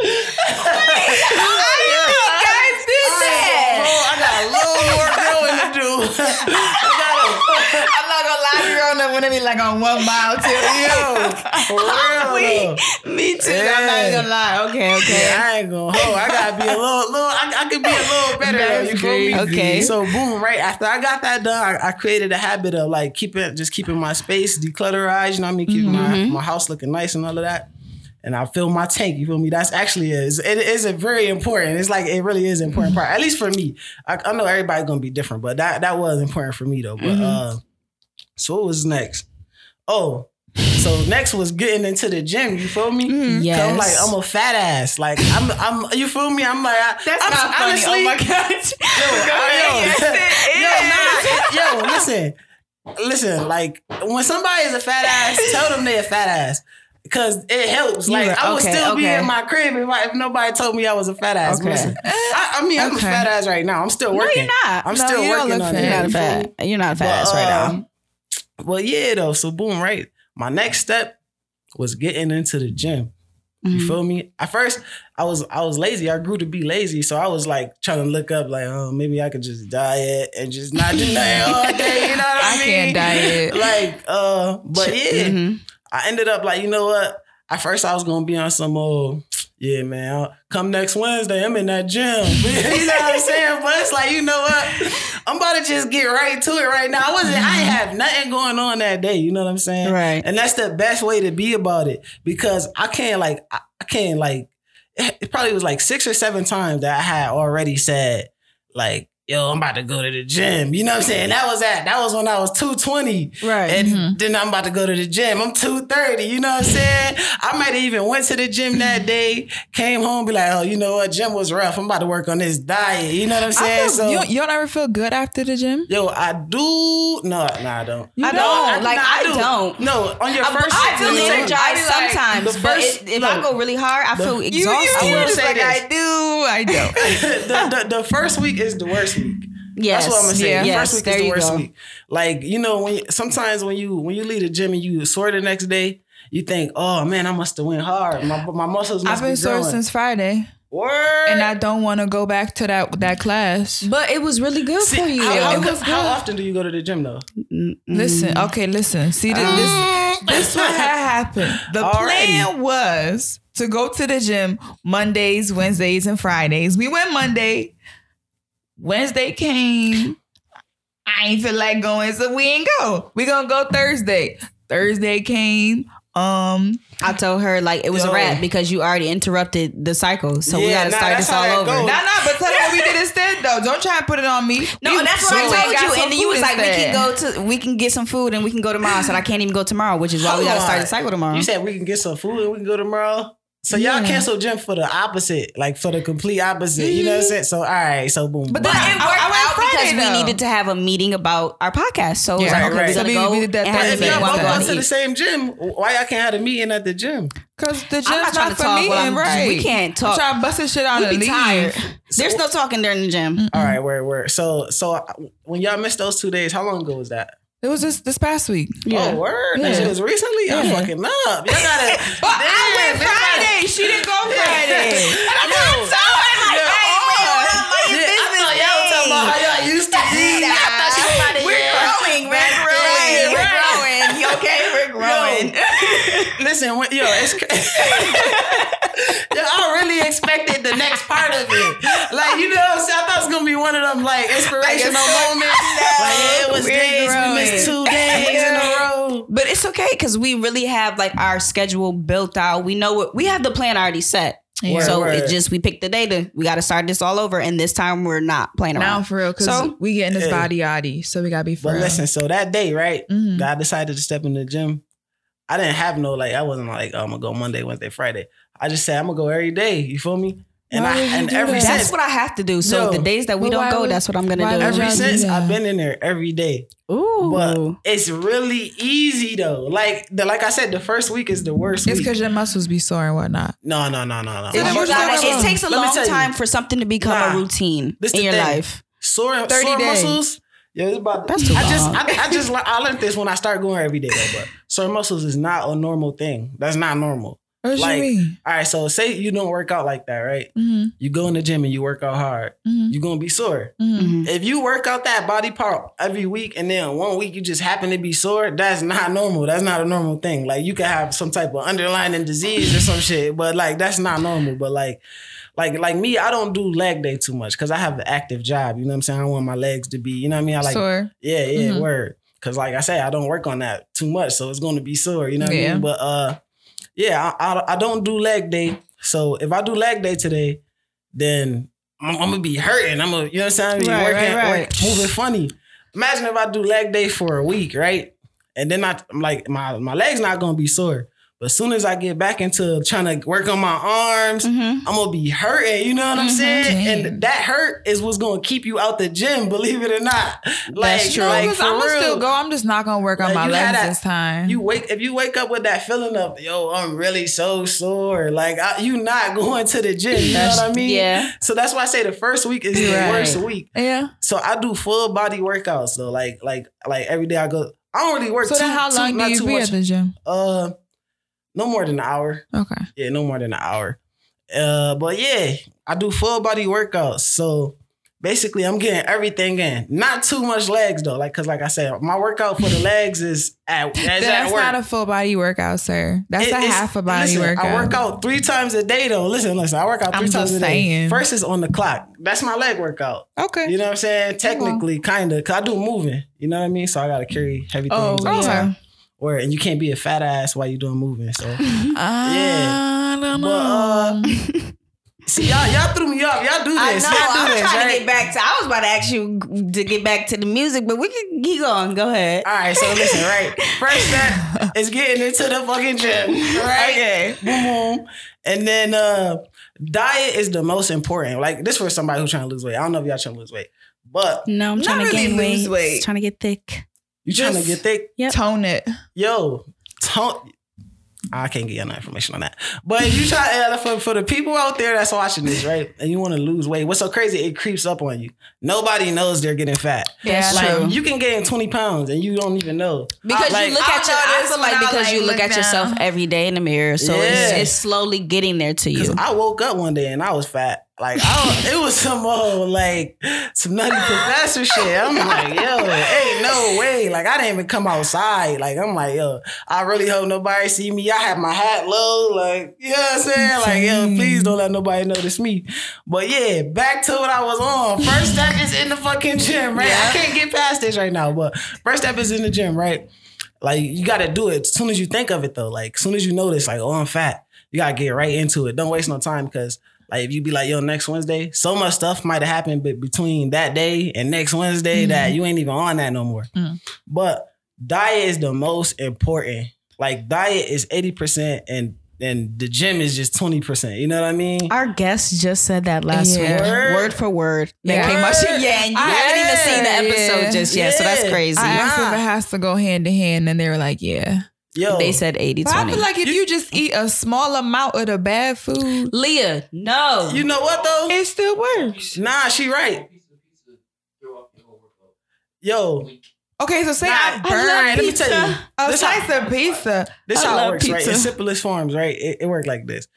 S2: that.
S3: little, I got a little more growing to do. I got
S2: I'm not gonna you're on the when be like on one mile too.
S3: yo, for real. though.
S1: Me too.
S3: Yeah.
S1: I'm not gonna lie. Okay, okay.
S3: Yeah, I ain't gonna hold. I gotta be a little, little. I, I could be a little better.
S2: That's
S3: you feel me?
S2: crazy.
S1: Okay.
S3: So boom, right after I got that done, I, I created a habit of like keeping, just keeping my space declutterized. You know what I mean? Keeping my, my house looking nice and all of that. And I fill my tank. You feel me? That's actually is it is a very important. It's like it really is an important part. At least for me. I, I know everybody's gonna be different, but that that was important for me though. But uh, so what was next? Oh. So next was getting into the gym. You feel me?
S1: Mm-hmm. Yes.
S3: I'm like I'm a fat ass. Like I'm I'm. You feel me? I'm like I,
S2: That's
S3: I'm,
S2: not funny.
S3: honestly,
S2: oh my gosh.
S3: Yo, yo, nah, yo, listen, listen. Like when somebody is a fat ass, tell them they a fat ass. Cause it helps. Like
S1: right.
S3: I would
S1: Okay,
S3: still be in my crib if, I, if nobody told me I was a fat ass.
S1: Okay.
S3: Listen, I, I mean I'm a fat ass right now. I'm still working.
S1: No, you're not.
S3: I'm
S2: No,
S3: still working on it.
S1: You're not a fat. You're not a fat
S3: But,
S1: ass right now.
S3: um, Well, yeah, though. So boom, right. My next step was getting into the gym. You
S1: Mhm.
S3: feel me? At first, I was I was lazy. I grew to be lazy, so I was like trying to look up, like, oh, maybe I could just diet and just not do nothing all day. You know what I,
S2: I
S3: mean?
S2: can't diet.
S3: Like, uh, but yeah,
S1: Mhm.
S3: I ended up like, you know what? At first, I was gonna be on some old. Yeah, man. I'll- Come next Wednesday, I'm in that gym. you know what I'm saying? But it's like, you know what? I'm about to just get right to it right now. I wasn't. I have nothing going on that day. You know what I'm saying?
S1: Right.
S3: And that's the best way to be about it because I can't like I, I can't like it probably was like six or seven times that I had already said like yo I'm about to go to the gym. You know what I'm saying? That was at that was when I was 220.
S1: Right.
S3: And
S2: Mhm.
S3: then I'm about to go to the gym. I'm 230. You know what I'm saying? I might have even went to the gym that day, came home, be like, oh, you know what? Gym was rough. I'm about to work on this diet. You know what I'm saying?
S2: feel, you, you don't ever feel good after the gym?
S3: Yo, I do. No, no, I don't.
S2: You
S1: I
S2: don't?
S1: don't. Like,
S3: nah,
S1: I
S3: do.
S1: don't.
S3: No, on your
S1: I,
S3: first.
S1: I feel
S3: when you-
S1: energized
S2: I like,
S1: sometimes,
S3: the
S1: but
S3: first-
S1: it, if I go really hard, I
S3: the-
S1: feel
S3: You-
S2: You, you,
S1: exhausted.
S2: you
S3: will say
S2: like,
S3: this.
S2: I do, I don't.
S3: the, the, the first week is the worst week.
S1: yes,
S3: That's what I'm gonna say.
S2: Yeah.
S3: The
S1: Yes,
S3: first week
S1: there
S3: is the worst
S1: go.
S3: week. Like you know when you, sometimes when you when you leave the gym and you sore the next day, you think, oh man, I must have went hard. My my muscles must
S2: I've been
S3: be
S2: sore since Friday,
S3: Word.
S2: and I don't want to go back to that that class.
S1: But it was really good
S3: See,
S1: for you.
S3: How, how,
S2: It was
S3: how often do you go to the gym though?
S2: Listen, okay, listen. See, this, mm. this, this what had happened. The
S3: Already.
S2: plan was to go to the gym Mondays, Wednesdays, and Fridays. We went Monday. Wednesday came. I ain't feel like going, so we ain't go. We gonna go Thursday. Thursday came. Um,
S1: I told her like it was
S3: Yo.
S1: a wrap because you already interrupted the cycle, so we got to
S3: nah,
S1: start
S3: that's
S1: this
S3: how
S1: all
S3: that
S1: over.
S3: goes.
S2: nah, nah, but tell them what we did instead, though. Don't try and put it on me.
S1: No,
S2: We-
S1: that's what
S2: so
S1: I told you, and then you
S2: food
S1: was like, "We can go to, we can get some food, and we can go tomorrow." I said, "I can't even go tomorrow," which is why we got to
S3: Hold
S1: start the
S3: on.
S1: cycle tomorrow.
S3: You said we can get some food and we can go tomorrow. So y'all
S2: Yeah.
S3: cancel gym for the opposite, like for the complete opposite. You know what I'm saying? So all right, so boom.
S2: But
S3: boom.
S2: then
S1: But
S2: I-
S1: it
S2: I
S1: worked
S2: went
S1: out
S2: Friday,
S1: because we needed to have a meeting about our podcast. So it was
S2: Yeah,
S1: like, okay,
S3: right.
S1: we're
S2: So
S1: gonna
S2: we-
S1: go
S2: we did that
S1: and have a
S3: if y'all both
S1: go
S3: go to the same gym, why y'all can't have a meeting at the gym?
S2: Cause the gym's
S1: I'm not
S2: not,
S1: trying to
S2: for
S1: talk
S2: me
S1: while
S2: and right.
S1: we can't talk.
S2: I'm
S1: talk.
S2: trying to bust this shit out
S1: We
S2: and
S1: be
S2: leave.
S1: tired. There's no talking during the gym.
S3: All right, where where so so uh, when y'all missed those two days, how long ago was that?
S2: It was just this past week.
S3: Oh, word! That
S2: Yeah.
S3: shit was recently. I'm fucking up. Y'all gotta.
S2: But I went
S3: this
S2: Friday. She didn't go Friday.
S3: Yo.
S2: I'm so like,
S3: Yo,
S2: hey,
S3: oh,
S2: wait,
S3: yeah, I thought y'all were talking about how y'all used to be.
S2: We're.
S3: Listen, when, yo, it's cra- yo, I really expected the next part of it. Like, you know what I'm saying? I thought it was gonna be one of them like inspirational moments. Like, yeah, it was
S2: We're
S3: days we missed two days in a row.
S1: But it's okay because we really have like our schedule built out. We know what we have the plan already set.
S2: Yeah.
S1: so
S3: Word,
S1: it just we picked the day to we got to start this all over, and this time we're not playing
S2: Now
S1: around.
S2: for real, because
S1: So-
S2: we getting this
S3: Yeah.
S2: body yaddy, so we gotta be for
S3: But
S2: real.
S3: listen, so that day, right?
S2: Mhm.
S3: God decided to step in the gym. I didn't have no like. I wasn't like, oh, I'm gonna go Monday, Wednesday, Friday. I just said I'm gonna go every day. You feel me? And
S2: Why
S3: I and
S2: do
S3: ever
S2: that?
S1: That's what I have to do. So
S3: Yo.
S1: the days that we don't go,
S2: would-
S1: that's what I'm gonna do.
S2: would
S3: ever since? I've been in there every day.
S1: Ooh,
S3: But it's really easy though. Like the like I said, the first week is the worst
S2: It's because your muscles be sore and whatnot.
S3: No, no, no, no, no.
S2: So then
S3: I'm-
S2: you
S1: Gotta- it takes a
S3: Let
S1: long
S3: tell you.
S1: time for something to become
S3: Nah.
S1: a routine
S3: This
S1: in your
S3: thing.
S1: life.
S3: sore
S2: 30
S3: sore
S2: days.
S3: muscles. Yeah, it's about.
S1: That's too
S3: I just. I, I just I learned this when I started going every day though. But sore muscles is not a normal thing. That's not normal.
S2: What
S3: Like-
S2: you mean?
S3: All right, so say you don't work out like that, right?
S2: Mm-hmm.
S3: You go in the gym and you work out hard.
S2: Mm-hmm.
S3: You're gonna be sore.
S1: Mhm.
S3: If you work out that body part every week and then one week you just happen to be sore, that's not normal. That's not a normal thing. Like you could have some type of underlying disease or some shit, but like that's not normal. But like, like, like me, I don't do leg day too much because I have an active job. You know what I'm saying? I want my legs to be, you know what I mean? I like,
S2: Sore.
S3: yeah, yeah,
S2: Mhm.
S3: word. Cause like I say, I don't work on that too much, so it's going to be sore. You know what I mean? But uh, yeah, I, I I don't do leg day. So if I do leg day today, then I'm, I'm gonna be hurting. I'm gonna, you know what I'm saying? Be
S2: Right,
S3: working,
S2: right, right.
S3: work- moving funny. Imagine if I do leg day for a week, right? And then I, I'm like my my legs not gonna be sore. But as soon as I get back into trying to work on my arms,
S1: Mhm.
S3: I'm gonna be hurting. You know what I'm
S1: Mhm.
S3: saying? And that hurt is what's gonna keep you out the gym. Believe it or not. Like,
S1: That's true.
S3: like
S2: I'm gonna still go. I'm just not gonna work on
S3: Like,
S2: my legs
S3: that-
S2: this time.
S3: You wake if you wake up with that feeling of yo, I'm really so sore. Like I, you not going to the gym. You know what I mean?
S1: Yeah.
S3: So that's why I say the first week is the
S2: Right.
S3: worst week.
S2: yeah.
S3: So I do full body workouts. though. like like like every day I go. I don't really work.
S2: So
S3: too,
S2: then, how long
S3: not
S2: do you
S3: too
S2: be
S3: much.
S2: at the gym?
S3: Uh, no more than an hour.
S2: Okay.
S3: Yeah, no more than an hour. Uh, but yeah, I do full body workouts. So basically, I'm getting everything in. Not too much legs though, like because like I said, my workout for the legs is at is
S2: That's
S3: at
S2: not a full body workout, sir. That's
S3: It-
S2: a half a body
S3: listen,
S2: workout.
S3: I work out three times a day though. Listen, listen, I work out 3
S2: I'm
S3: times a day.
S2: saying.
S3: First is on the clock. That's my leg workout.
S2: Okay.
S3: You know what I'm saying? Technically, kind of, cause I do moving. You know what I mean? So I gotta carry heavy things.
S1: Oh,
S3: things.
S2: okay.
S1: Yeah.
S3: Or and you can't be a fat ass while you doing moving. So
S2: I don't
S3: But, uh, see, y'all, y'all threw me off. Y'all do this.
S1: I know.
S3: Y'all do
S1: I'm
S3: this,
S1: trying
S3: right?
S1: to get back to. I was about to ask you to get back to the music, but we can keep going. Go ahead.
S3: All right, so listen, right? First step is getting into the fucking gym, right?
S2: Okay.
S3: Boom, boom. And then uh diet is the most important. Like this for somebody who's trying to lose weight. I don't know if y'all trying to lose weight, but
S1: No, I'm
S2: Not
S1: trying to
S2: really
S1: gain
S2: lose
S1: weight.
S2: weight.
S1: Trying to get thick.
S3: You trying to get thick.
S1: Yep.
S2: Tone it.
S3: Yo, don't. I can't get you no information on that. But if you try uh, for, for the people out there that's watching this, right, and you want to lose weight, what's so crazy? It creeps up on you. Nobody knows they're getting fat.
S1: That's
S3: like
S1: true.
S3: you can gain 20 pounds and you don't even know.
S1: Because
S3: Like,
S1: you look at your, I feel like because
S2: like,
S1: you look
S2: look
S1: at yourself every day in the mirror, so it's,
S3: Yeah.
S1: it's slowly getting there to you.
S3: I woke up one day and I was fat. Like I don't, it was some old like some nutty professor shit. I'm like, yo, ain't no way. Like I didn't even come outside. Like I'm like, yo, I really hope nobody see me. I have my hat low. Like, you know what I'm saying? Like, yo, please don't let nobody notice me. But yeah, back to what I was on. First step is in the fucking gym, right? I can't get past this right now. But first step is in the gym, right? Like you gotta do it as soon as you think of it though. Like as soon as you notice, like, oh, I'm fat, you gotta get right into it. Don't waste no time because like if you be like, yo, next Wednesday, so much stuff might have happened be- between that day and next Wednesday that you ain't even on that no more.
S2: Mm.
S3: But diet is the most important. Like diet is 80% and and the gym is just 20%. You know what I mean?
S1: Our guest just said that last
S2: Yeah.
S1: week,
S3: Word.
S1: word for word. That
S2: Yeah.
S1: came out. Yeah, and you
S2: I-
S1: haven't even seen the episode
S2: yeah.
S1: just yet, so that's crazy.
S2: I asked
S3: Nah.
S2: if it has to go hand to hand, and they were like, "Yeah."
S3: Yo.
S1: they said 80
S2: But I feel like if you, just eat a small amount of the bad food,
S1: Leah, no.
S3: you know what though?
S2: it still works.
S3: Nah, she right. Yo,
S2: Okay, so say
S3: Nah,
S2: I
S3: I
S2: burn
S1: love
S3: let me tell you.
S1: pizza.
S2: a
S3: This how-
S2: slice of pizza.
S3: This
S1: I
S3: how it
S1: love
S3: works, right?
S1: pizza.
S3: In simplest forms, right? It, it works like this.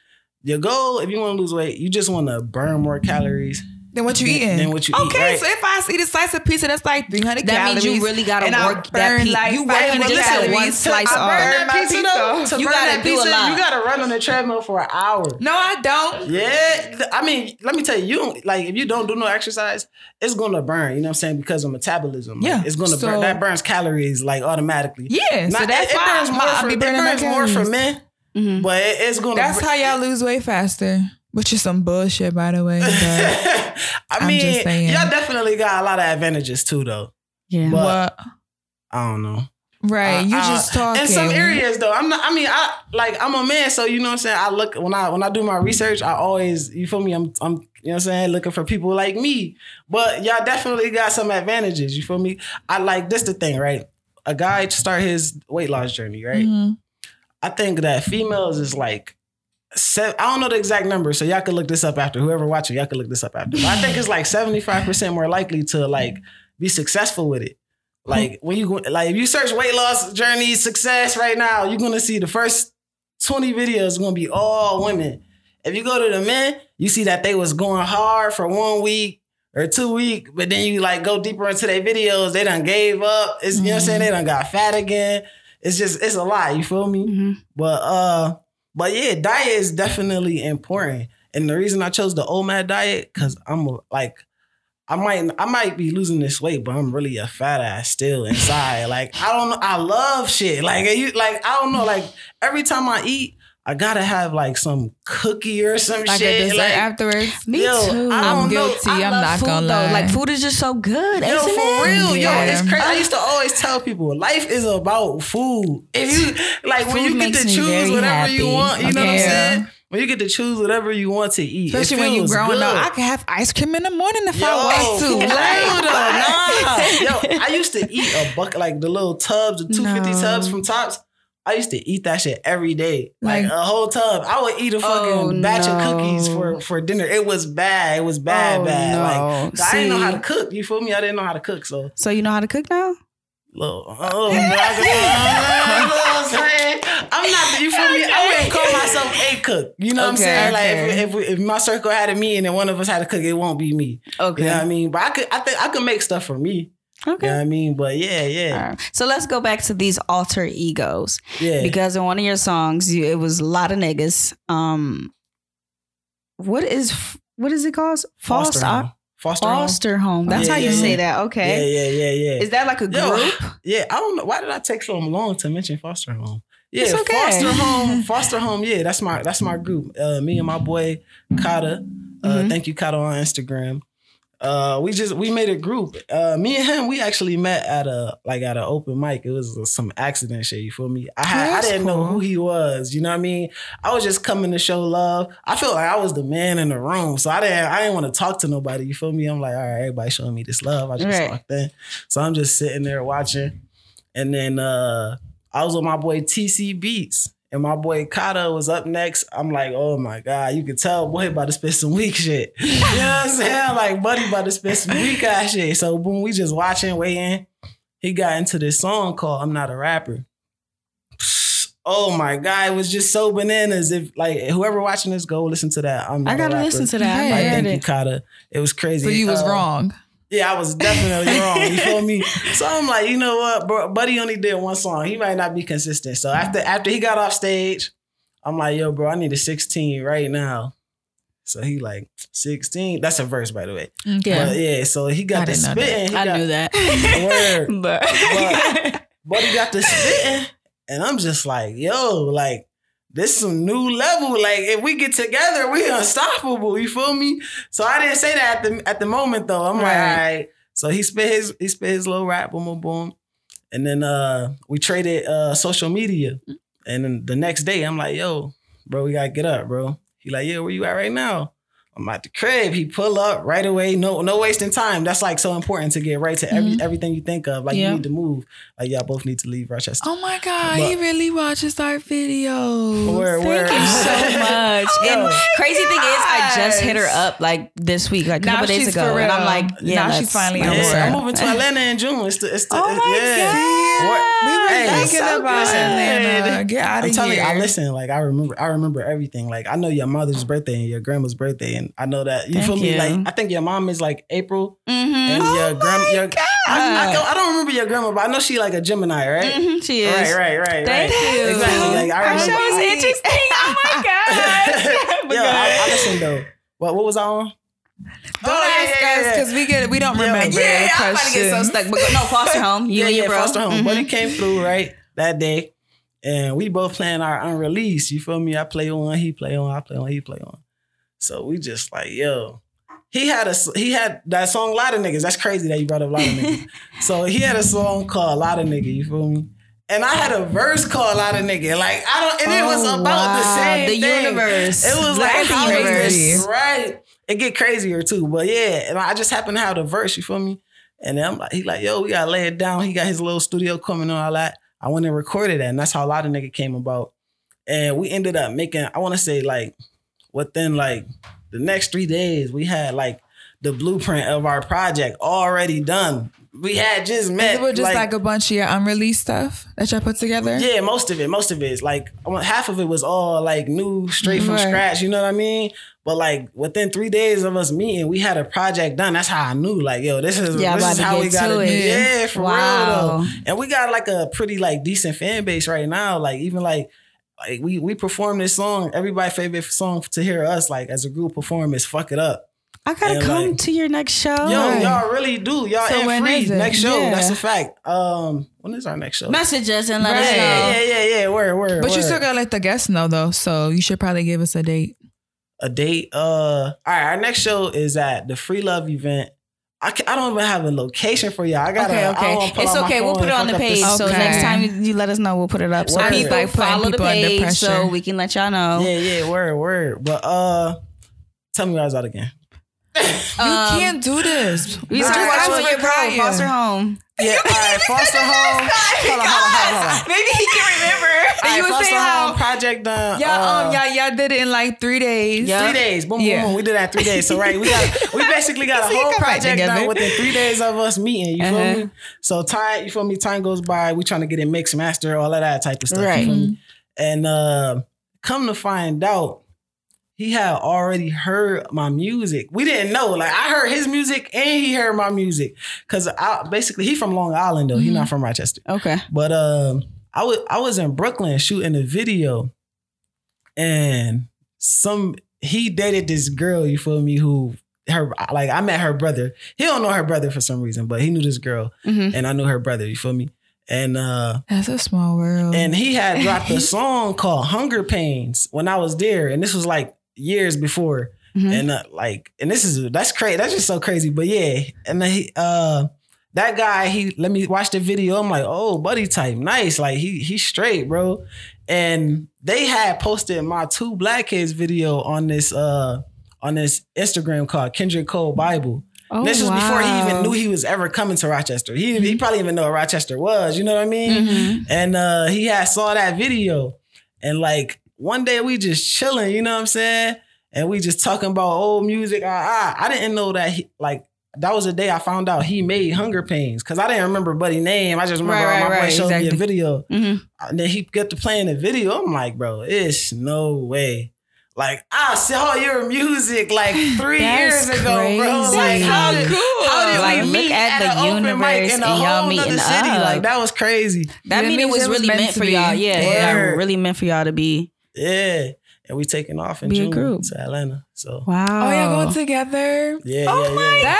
S3: Your goal, if you want to lose weight, you just want to burn more calories
S2: Then what you
S3: Than-
S2: eating?
S3: than what you eat,
S2: okay,
S3: right?
S2: so if I eat a slice of pizza, that's like 300
S1: that
S2: calories.
S1: That means you really got to
S2: and
S1: work that
S2: burn
S1: pe-
S2: like
S1: You working
S2: 500
S1: just that one slice
S2: I
S1: off.
S2: burn
S3: burn that pizza,
S2: pizza.
S3: though, to
S1: You
S3: burn
S1: gotta
S3: that
S1: do a
S3: pizza,
S1: lot.
S3: you gotta run on the treadmill for an hour.
S2: No, I don't.
S3: Yeah, I mean, let me tell you, you don't like if you don't do no exercise, it's gonna burn. You know what I'm saying? Because of metabolism. Like,
S2: Yeah,
S3: it's gonna
S2: so-
S3: burn. That burns calories like automatically.
S2: Yeah, so
S3: Not-
S2: that's
S3: it, it
S2: why
S3: burns more
S2: I
S3: for
S2: be
S3: it burns more for
S2: calories.
S3: men,
S1: Mhm.
S3: but it- it's gonna.
S2: That's how y'all lose weight faster, which is some bullshit, by the way. But
S3: I
S2: I'm
S3: mean,
S2: just saying.
S3: y'all definitely got a lot of advantages too, though.
S1: Yeah.
S3: But-
S2: what?
S3: I don't know.
S2: Right, you
S3: Uh, uh,
S2: just talking.
S3: In some areas though, I'm not I mean, I like I'm a man, so you know what I'm saying? I look when I when I do my research, I always you feel me, I'm I'm you know what I'm saying, looking for people like me. But y'all definitely got some advantages, you feel me? I like this the thing, right? A guy to start his weight loss journey, right?
S2: Mhm.
S3: I think that females is like se- I don't know the exact number, so y'all can look this up after. Whoever watching, y'all can look this up after. But I think it's like 75% more likely to like be successful with it. Like when you go, like if you search weight loss journey success right now, you're gonna see the first 20 videos gonna be all women. If you go to the men, you see that they was going hard for one week or two week, but then you like go deeper into their videos, they done gave up. It's you know what I'm saying? They done got fat again. It's just it's a lot, you feel me?
S1: Mhm.
S3: But uh, but yeah, diet is definitely important. And the reason I chose the OMAD diet, cause I'm like, I might I might be losing this weight, but I'm really a fat ass still inside. like I don't know, I love shit. Like you like I don't know, like every time I eat, I gotta have like some cookie or some
S2: Like a
S3: shit.
S2: dessert
S3: like,
S2: afterwards.
S1: Me
S3: Yo,
S1: too.
S3: I know.
S2: guilty.
S1: I
S2: I'm
S1: love
S2: not
S1: food,
S2: gonna
S1: though.
S2: lie.
S1: Like food is just so good.
S3: Yo,
S1: isn't
S3: for
S1: it?
S3: real,
S2: Yeah.
S3: yo, it's crazy. I used to always tell people, life is about food. If you like, when you get to choose whatever you want, you know what I'm saying? When you get to choose whatever you want to eat,
S2: Especially when
S3: you're
S2: growing
S3: good.
S2: up, I can have ice cream in the morning if
S3: Yo,
S2: I want to. Like,
S3: though, nah. Yo, I used to eat a bucket like the little tubs, the two fifty
S1: No.
S3: tubs from Tops. I used to eat that shit every day, like,
S2: Like-
S3: a whole tub. I would eat a oh, fucking
S1: Oh,
S3: batch of cookies for for dinner. It was bad. It was bad,
S1: Oh,
S3: bad.
S1: no.
S3: Like I didn't know how to cook. You feel me? I didn't know how to cook, so
S1: So you know how to cook now?
S3: little, oh, I'm not. You feel me? I wouldn't call myself a cook. You know what I'm
S1: Okay,
S3: saying? Like if, if, we- if my circle had a me and then one of us had to cook, it won't be me.
S1: Okay.
S3: You know what I mean? But I could. I think I could make stuff for me.
S1: Okay.
S3: You know what I mean? But yeah, yeah,
S1: right. So let's go back to these alter egos
S3: yeah.
S1: because in one of your songs, you, it was a lot of niggas. Um, what is what is it called?
S3: foster
S1: Foster
S3: home. Foster, home.
S1: foster home. That's
S3: Yeah,
S1: how you
S3: yeah,
S1: say
S3: yeah.
S1: that. Okay.
S3: yeah, yeah, yeah. Yeah.
S1: Is that like a
S3: Yo,
S1: group?
S3: Yeah, I don't know. Why did I take so long to mention foster home? Yeah,
S1: It's okay.
S3: foster home, foster home. Yeah, that's my that's my group. Uh, me and my boy Kata. Uh,
S1: Mhm.
S3: Thank you, Kata, on Instagram. Uh, we just we made a group. Uh, me and him, we actually met at a like at an open mic. It was some accident shit. You feel me? I had I didn't know who he was. You know what I mean? I was just coming to show love. I felt like I was the man in the room, so I didn't I didn't want to talk to nobody. You feel me? I'm like, all right, everybody showing me this love. I just
S1: Right.
S3: walked in, so I'm just sitting there watching, and then uh, I was with my boy TC Beats. And my boy Kata was up next. I'm like, oh my God, you can tell boy about to spend some weak shit. You know what I'm saying? Like, buddy about to spend some weak ass shit. So boom, we just watching, waiting. He got into this song called I'm Not a Rapper. Oh my God, it was just so bananas. If like whoever watching this, go listen to that. I'm not
S1: I
S3: a
S1: gotta
S3: rapper.
S1: listen to that. I
S2: Right.
S3: Like,
S1: heard
S3: thank you,
S1: it.
S3: Kata. It was crazy.
S2: so you was
S3: Uh,
S2: wrong.
S3: Yeah, I was definitely wrong. You feel me? So I'm like, you know what, bro? Buddy only did one song. He might not be consistent. So after after he got off stage, I'm like, yo, bro, I need a 16 right now. So he like 16. That's a verse, by the way.
S2: Okay.
S3: But yeah, so he
S2: I
S3: got the
S2: know that.
S3: spitting.
S1: I
S3: got,
S1: knew that.
S3: Word.
S1: but
S3: But- Buddy got the spitting, and I'm just like, yo, like this is some new level. Like if we get together, we unstoppable. You feel me? So I didn't say that at the at the moment though. I'm like, all right. So he spit his he spit his little rap, boom, boom, boom, and then uh we traded uh social media, and then the next day I'm like, yo, bro, we gotta get up, bro. He like, yeah, where you at right now? I'm at the crib. He pull up right away. No, no wasting time. That's like so important to get right to every mm-hmm. everything you think of. Like
S1: Yeah.
S3: you need to move. Like y'all both need to leave Rochester.
S2: Oh my God,
S3: But-
S2: he really watches our videos.
S3: Word,
S1: Thank
S3: word.
S1: you so oh much.
S3: Yo.
S1: and crazy thing is, I just hit her up like this week, like a
S2: Now
S1: couple days ago,
S2: for
S1: and I'm like, yeah,
S2: Now she's finally on
S3: Yeah,
S2: board.
S3: I'm moving to Atlanta in June. It's the, it's the,
S1: Oh my
S3: yeah.
S1: god,
S3: What-
S2: We were
S3: Hey,
S2: thinking
S3: so
S2: about
S3: good.
S2: Atlanta. Get out
S3: I'm
S2: of
S3: telling
S2: here.
S3: you, I listen. Like I remember, I remember everything. Like I know your mother's birthday and your grandma's birthday, and I know that you
S1: Thank
S3: feel me.
S1: you.
S3: Like I think your mom is like April,
S1: Mm-hmm.
S3: and
S2: Oh
S3: your grandma. Your, I, I,
S2: God.
S3: don't, I don't remember your grandma, but I know she like a Gemini, right?
S1: hmm She is.
S3: Right, right, right,
S1: Thank
S3: right.
S1: you.
S3: Exactly. Like I
S1: Our
S3: remember.
S1: show is interesting. Oh my god.
S3: Yo, I, I listen though. What what was I on?
S2: Don't
S3: Oh,
S2: ask
S3: yeah,
S2: us
S3: yeah.
S2: because we get we don't remember.
S1: Yeah,
S2: the
S1: I'm about to get so stuck. But no, foster home. You
S3: yeah,
S1: and your bro.
S3: foster home.
S1: Mhm.
S3: But he came through right that day, and we both playing our unreleased. You feel me? I play on, he play on, I play on, he play on. So we just like, yo. He had a he had that song "Lot of Niggas." That's crazy that you brought up "Lot of Niggas." so he had a song called "Lot of Niggas." You feel me? And I had a verse called a "Lot of Nigga." Like I don't, and it was
S1: Oh,
S3: about the
S1: wow.
S3: same
S1: The
S3: thing.
S1: universe.
S3: It was like
S1: the
S3: is
S1: universe.
S3: this right? It get crazier too, but yeah. And I just happened to have the verse. You feel me? And I'm like, he like, yo, we gotta lay it down. He got his little studio coming and all that. I went and recorded that, and that's how a lot of nigga came about. And we ended up making, I want to say like within like the next three days, we had like the blueprint of our project already done. We had just met.
S2: It was just like, a bunch of your unreleased stuff that y'all put together.
S3: yeah, most of it, most of it is like half of it was all like new, straight from
S2: Right.
S3: scratch. You know what I mean? But like within three days of us meeting, we had a project done. That's how I knew, like, yo, this is
S1: Yeah,
S3: this is how we got
S1: to it.
S3: Yeah, for
S1: Wow.
S3: real though. And we got like a pretty like decent fan base right now. Like even like. Like we we perform this song, everybody's favorite song to hear us like as a group perform is "Fuck It Up."
S1: I gotta
S3: And,
S1: come
S3: like-
S1: to your next show.
S3: Yo,
S2: Right.
S3: y'all really do. Y'all
S2: So
S3: in
S2: when
S3: free
S2: is it?
S3: next show.
S2: Yeah.
S3: That's a fact. Um, when is our next show?
S1: Message us and let
S2: Right.
S1: us know.
S3: yeah, yeah, yeah, yeah. Word, word.
S2: But you still gotta let the guests know though, so you should probably give us a date.
S3: a date. Uh, all right. Our next show is at the Free Love event. I, ca- I don't even have a location for y'all. I got
S1: Okay,
S3: I
S1: okay.
S3: wanna pull
S1: It's
S3: out my
S1: okay. We'll put it on the
S3: fuck up
S1: page.
S3: this-
S1: So next time you, you let us know, we'll put it up. So
S3: Word.
S1: people
S2: Like
S1: follow the
S2: people under
S1: page so we can let y'all know.
S3: Yeah, yeah. Word, word. But uh, tell me where I was out again.
S2: You
S1: Um,
S2: can't do this.
S1: We
S3: Nah,
S1: just
S3: I
S1: watch
S3: was
S1: your bro,
S2: Kaya.
S1: foster home.
S3: Yeah. all right. Foster home. Hold on, hold on, hold on. Hold on.
S2: Maybe he can remember. And you
S3: right,
S2: were
S3: foster
S2: saying
S3: home
S2: how
S3: project done.
S2: y'all
S3: uh,
S2: um y'all y'all did it in like three days.
S1: Yeah.
S3: Three days, boom,
S2: Yeah.
S3: boom, boom. We did that three days. So right, we got we basically got a whole project done within three days of us meeting. You
S1: Uh-huh.
S3: feel me? So time, you feel me? Time goes by. We trying to get it mixed, master, all of that type of stuff. you
S1: Right.
S3: feel me? And uh, come to find out, he had already heard my music. We didn't know. Like I heard his music and he heard my music. Cause I basically he from Long Island though. He not from Rochester.
S1: Okay.
S3: But um, I was I was in Brooklyn shooting a video, and some he dated this girl. You feel me? Who her like I met her brother. He don't know her brother for some reason, but he knew this girl,
S1: Mhm.
S3: and I knew her brother. You feel me? And uh,
S2: That's a small world.
S3: and he had dropped a song called "Hunger Pains" when I was there, and this was like years before.
S1: Mhm.
S3: And uh, like, and this is that's crazy. That's just so crazy. But yeah, and then he uh that guy, he let me watch the video. I'm like, oh, buddy type, nice. Like he he's straight, bro. And they had posted my two black kids video on this uh on this Instagram called Kendrick Cole Bible.
S1: Oh,
S3: this was before he even knew he was ever coming to Rochester. He he probably even know what Rochester was. You know what I mean?
S1: Mhm.
S3: And uh he had saw that video. And like one day we just chilling, you know what I'm saying? And we just talking about old music. Ah, ah. I didn't know that he like that was the day I found out he made Hunger Pains. Cause I didn't remember Buddy name. I just remember
S1: Right,
S3: my
S1: right,
S3: boy
S1: right,
S3: showed me
S2: exactly.
S3: a video.
S1: Mhm.
S3: And then he got to playing the video. I'm like, bro, it's no way. Like I saw your music like three years ago, bro. Like how
S1: That's
S3: did, how did
S1: Like,
S3: we meet
S1: at the
S3: an open mic
S1: universe
S3: in a
S1: y'all
S3: whole
S1: meeting
S3: nother city?
S1: up.
S3: Like that was crazy.
S1: That
S2: Yeah,
S1: mean it
S2: means
S1: was
S2: it was
S1: really
S2: meant
S1: meant for y'all. Yeah, yeah,
S3: Word.
S1: really meant for y'all to be.
S3: Yeah. And we taking off in
S1: Be
S3: June
S1: group.
S3: to Atlanta. So
S1: Wow.
S2: oh, y'all going together?
S3: yeah,
S2: Oh
S3: yeah,
S2: my
S3: yeah.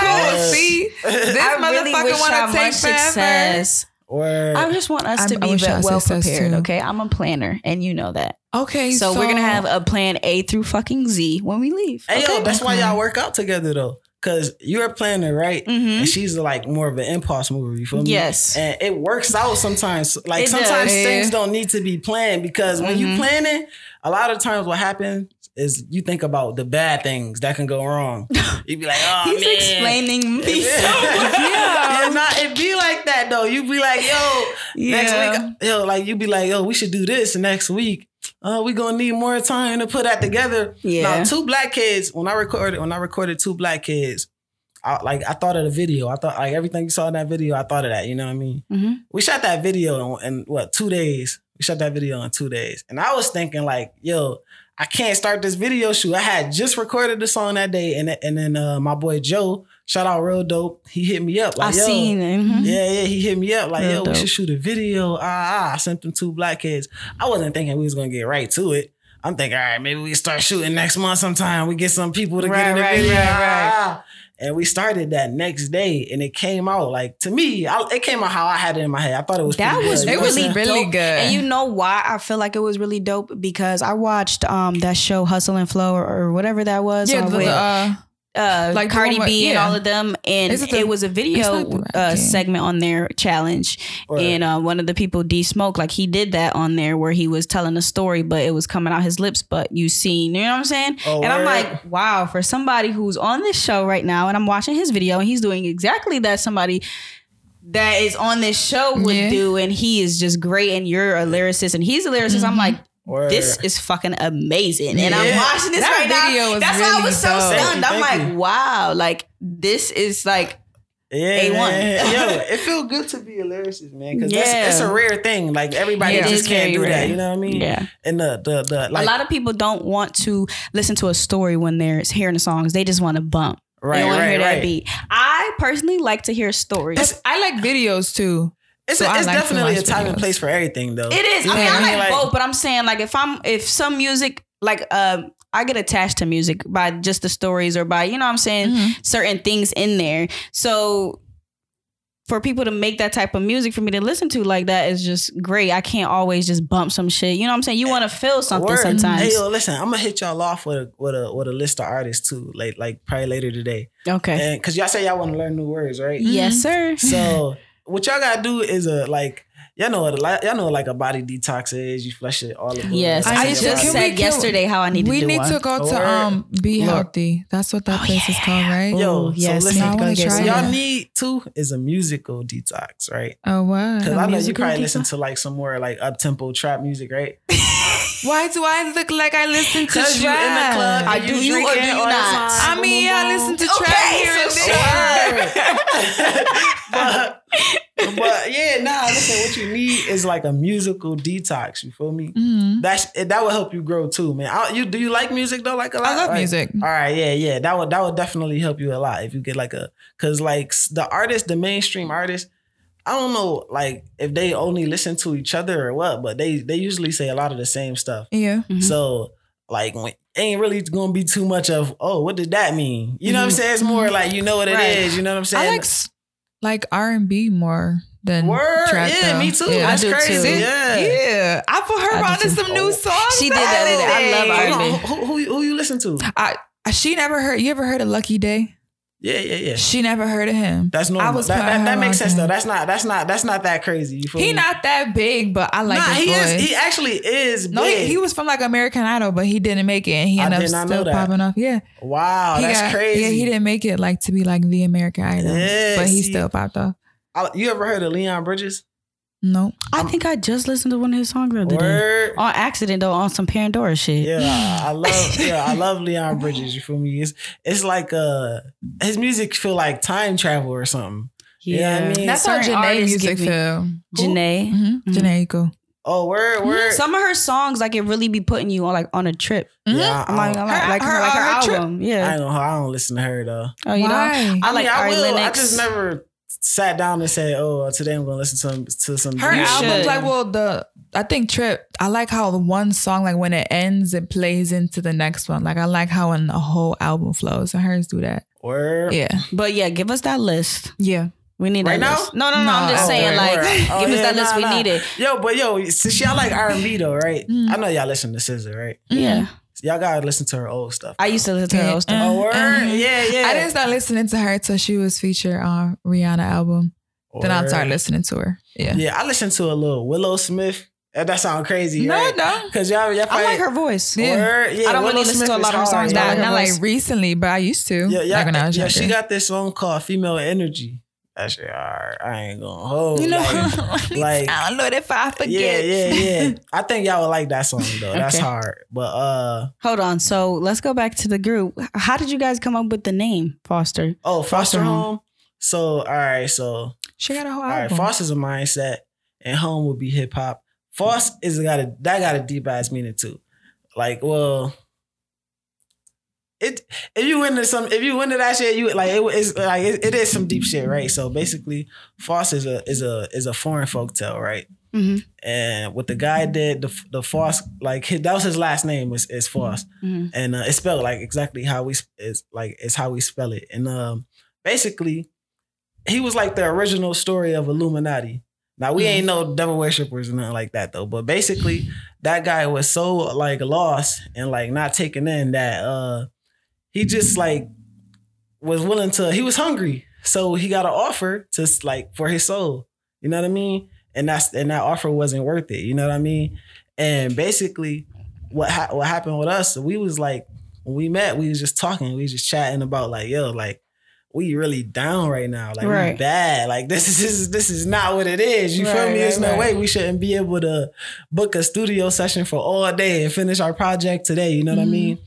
S2: That's so cool. See, this
S1: I really
S2: motherfucker
S1: wish
S2: want to take
S1: much
S2: forever.
S1: success.
S3: Word.
S1: I just want us
S2: I-
S1: to
S2: I
S1: be
S2: wish
S1: well prepared.
S2: too.
S1: Okay, I'm a planner, and you know that.
S2: Okay,
S1: So, we're gonna have a plan A through fucking Z when we leave.
S3: hey yo,
S1: okay?
S3: that's why y'all work out together though. Cause you're a planner, right?
S1: Mhm.
S3: And she's like more of an impulse mover, you feel me?
S1: Yes.
S3: And it works out sometimes. Like
S1: It
S3: sometimes
S1: does.
S3: things don't need to be planned because when you
S1: Mhm.
S3: planning, a lot of times what happens is you think about the bad things that can go wrong. You'd be like, oh
S1: He's
S3: man.
S1: explaining me
S3: Yeah.
S1: so much.
S3: yeah, not it be like that though. You'd be like, yo,
S1: Yeah.
S3: next week, yo, like you'd be like, yo, we should do this next week. Uh, we gonna need more time to put that together.
S1: Yeah.
S3: Now, two black kids. When I recorded, when I recorded two black kids, I, like I thought of the video. I thought like everything you saw in that video. I thought of that. You know what I mean?
S1: Mhm.
S3: We shot that video in, in what two days? We shot that video in two days, and I was thinking like, yo. I can't start this video shoot. I had just recorded the song that day, and and then uh, my boy Joe, shout out real dope. He hit me up
S1: I
S3: like, yo,
S1: seen it. mhm.
S3: yeah, yeah, he hit me up like,
S1: Real
S3: yo, we should shoot a video. Ah, ah, I sent them two black kids. I wasn't thinking we was gonna get right to it. I'm thinking, all right, maybe we start shooting next month sometime. We get some people to get in the
S1: right,
S3: video.
S1: right,
S3: Ah,
S1: right.
S3: ah. And we started that next day, and it came out like to me, I, it came out how I had it in my head. I thought it was
S1: That was
S3: good,
S2: It was
S3: I'm
S2: really
S1: dope.
S2: good.
S1: And you know why I feel like it was really dope because I watched um that show Hustle and Flow or, or whatever that was
S2: yeah,
S1: uh,
S2: the,
S1: with
S2: uh,
S1: uh,
S2: like the
S1: Cardi
S2: one with-
S1: B and all of them, and
S2: it the-
S1: it was a video
S2: not
S1: uh, segment on their challenge,
S3: Right.
S1: and uh, one of the people D Smoke like he did that on there where he was telling a story, but it was coming out his lips, but you seen, you know what I'm saying?
S3: Oh,
S1: and I'm like, wow, for somebody who's on this show right now, and I'm watching his video, and he's doing exactly that somebody. That is on this show would
S2: Yeah.
S1: do, and he is just great. And you're a lyricist, and he's a lyricist. I'm like,
S3: Word.
S1: this is fucking amazing. And I'm watching this
S2: That
S1: right
S2: video
S1: now.
S2: was
S1: That's why I was so
S2: dope.
S1: stunned.
S3: Thank
S1: I'm
S3: thank
S1: like,
S3: you.
S1: wow, like this is like
S3: Yeah,
S1: A1.
S3: man. Yo, it feels good to be a lyricist, man, because
S1: Yeah.
S3: it's a rare thing. Like everybody
S1: It
S3: just can't
S1: very
S3: do that. You know what I mean?
S1: Yeah.
S3: And the the the like
S1: a lot of people don't want to listen to a story when they're hearing the songs. They just want to bump.
S3: right,
S1: they want to
S3: right,
S1: hear that
S3: right.
S1: beat. I personally like to hear stories.
S2: I like videos too.
S3: It's,
S2: So
S3: a,
S2: I
S3: it's
S2: like
S3: definitely a
S2: watch
S3: time and place for everything, though.
S1: It is.
S3: You
S1: I mean, I like,
S3: Like,
S1: both, but I'm saying like if I'm if some music like uh I get attached to music by just the stories or by you know what I'm saying
S2: Mhm.
S1: certain things in there. So for people to make that type of music for me to listen to like that is just great. I can't always just bump some shit. You know what I'm saying? You want to feel something
S3: Word.
S1: sometimes.
S3: Hey, yo, listen, I'm gonna hit y'all off with a with a with a list of artists too, like like probably later today,
S1: okay.
S3: and because y'all say y'all want to learn new words, right?
S1: Yes, sir.
S3: So what y'all gotta do is a like y'all know what a, li- y'all know like a body detox is. You flush it all the blood
S1: Yes,
S2: I
S1: I
S2: to-
S1: just
S3: body.
S1: said
S2: we-
S1: yesterday how I need to
S2: we
S1: do
S2: need
S1: one.
S2: to go to um Be
S3: Look.
S2: Healthy. That's what that
S1: Oh,
S2: place is called, right?
S3: Yo,
S1: Oh,
S3: so
S1: yes,
S3: listen,
S2: I wanna
S1: go get
S2: try
S1: some.
S2: it.
S3: y'all need to is a musical detox, right?
S2: Oh what?
S3: Because I know you probably
S1: detox?
S3: listen to like some more like up tempo trap music, right?
S2: Why do I look like I listen to
S3: Because
S2: trap?
S3: you in the club,
S1: I
S3: and
S1: do you or do you
S3: all the
S1: not?
S3: time,
S2: I mean,
S3: boom,
S2: I listen to
S3: boom.
S2: trap
S1: Okay,
S2: here and
S1: so
S2: there.
S3: but, but yeah, nah. Listen, what you need is like a musical detox. You feel me?
S2: Mhm.
S3: That's that would help you grow too, man. I, you do you like music though? Like a lot.
S2: I love
S3: Like-
S2: music.
S3: All right, yeah, yeah. That would that would definitely help you a lot if you get like a because like the artist, the mainstream artist. I don't know, like if they only listen to each other or what, but they they usually say a lot of the same stuff.
S2: Yeah.
S1: Mhm.
S3: So like when ain't really gonna be too much of oh what did that mean? You know what I'm saying? It's more like you know what it is.
S1: Right.
S3: You know what I'm saying?
S2: I like like R and B more than
S3: Word,
S2: trap.
S3: yeah,
S2: though.
S3: me too.
S2: Yeah.
S3: That's
S1: I do
S3: crazy.
S1: too.
S3: Yeah.
S2: Yeah, I put her
S1: I
S2: on to some new songs.
S1: She did that
S2: the.
S1: I love
S2: other
S1: R&B.
S3: Who, who, who, who you listen to?
S2: I, she never heard. You ever heard of Lucky Daye?
S3: Yeah, yeah, yeah.
S2: She never heard of him.
S3: That's normal.
S2: I was
S3: that, that, that makes sense
S2: to
S3: though. That's not that's not that's not that crazy. You
S2: He
S3: me?
S2: not that big, but I like
S3: nah,
S2: his
S3: he
S2: voice.
S3: is. He actually is.
S2: no, he,
S3: big.
S2: he was from like American Idol, but he didn't make it, and he ended up
S3: did not know
S2: still popping off. Yeah,
S3: Wow,
S2: he
S3: that's
S2: got,
S3: crazy.
S2: Yeah, he didn't make it like to be like the American Idol,
S3: Yeah,
S2: but he still popped off.
S3: I- you ever heard of Leon Bridges?
S2: No,
S1: I think I just listened to one of his songs the other day. On accident though, on some Pandora shit.
S3: Yeah, I I love. Yeah, I love Leon Bridges. You feel me? It's it's like uh, his music feel like time travel or something. Yeah, I mean-
S2: that's how
S1: certain
S2: Jhené
S1: artists
S2: music
S1: give me-
S2: feel.
S1: Jhené.
S2: Mm-hmm.
S1: Mhm.
S2: Jhené Aiko.
S3: Oh, word, word.
S1: Some of her songs like it really be putting you on like on a trip.
S3: Yeah, I,
S1: I'm not
S3: I,
S1: gonna
S3: don't-
S1: lie.
S2: Her-
S1: like her,
S2: her-
S1: like her,
S2: her trip-
S1: album.
S3: I
S1: Yeah.
S3: ain't know how I don't listen to her though.
S1: Oh, you know.
S2: Why?
S1: I like
S3: mean, I
S1: Ari
S3: will. I
S1: Lennox.
S3: just never sat down and said, "Oh, today I'm gonna listen to some to some."
S2: Her
S1: You
S2: albums, like, well, the I think Trip. I like how the one song, like when it ends, it plays into the next one. Like I like how when the whole album flows, and hers do that.
S3: word.
S2: Yeah,
S1: But yeah, give us that list.
S2: yeah.
S1: We need
S3: Right
S1: that
S3: now?
S1: list. No, no, no. I'm just
S2: oh,
S1: saying,
S2: word,
S1: like,
S3: word. Oh,
S1: give us
S3: yeah,
S1: that list.
S3: nah,
S1: we
S3: nah.
S1: need it.
S3: Yo, but yo, since y'all like R and B though, right?
S2: Mm.
S3: I know y'all listen to SZA, right?
S1: Yeah.
S3: Y'all gotta listen to her old stuff.
S1: I used to listen to her old stuff.
S3: Oh, word.
S2: Mhm.
S3: Yeah, yeah.
S2: I didn't start listening to her till she was featured on Rihanna album. Then I
S3: Word.
S2: started listening to her. Yeah.
S3: Yeah, I listened to a little Willow Smith. Uh, That sound crazy,
S2: No,
S3: right?
S2: no.
S3: Cause y'all, y'all
S1: I
S3: probably,
S1: like her voice.
S2: Yeah.
S3: Word, yeah.
S1: I don't
S3: Willow
S1: really listen
S3: Smith
S1: to a lot of her songs,
S3: yeah.
S1: but
S2: Not,
S1: like
S2: not like recently, but I used to.
S3: Yeah, yeah,
S2: like when I was
S3: yeah. She got this song called "Female Energy." That shit, alright. I ain't gonna hold.
S2: you know,
S3: like, like-
S2: I don't know if I forget.
S3: yeah, yeah, yeah. I think y'all would like that song though. That's hard, but uh,
S1: Hold on. So let's go back to the group. How did you guys come up with the name Foster?
S3: oh, foster
S1: Foster home.
S3: home. So, all right, so
S2: she got a whole
S3: all right,
S2: album.
S3: Foster's a mindset, and home would be hip hop. Foster is got a that got a deep ass meaning too. Like, well, it if you into some if you into that shit, you like it is like it, it is some deep shit, right? So basically, Faust is a is a is a foreign folk tale, right?
S1: Mm-hmm.
S3: And what the guy did, the the Faust, like his, that was his last name was is Faust,
S1: Mm-hmm.
S3: and uh, it's spelled like exactly how we is like it's how we spell it. And um, basically, he was like the original story of Illuminati. Now we ain't no devil worshippers or nothing like that though. But basically, that guy was so like lost and like not taken in that uh he just like was willing to. He was hungry, so he got an offer to like for his soul. You know what I mean? And that's and that offer wasn't worth it. You know what I mean? And basically, what ha- what happened with us? We was like when we met, we was just talking, we was just chatting about like yo, like we really down right now, like we bad, like this is this is this is not what it is. You feel me? There's
S1: right,
S3: no
S1: right.
S3: way we shouldn't be able to book a studio session for all day and finish our project today. You know what I
S1: Mhm.
S3: mean?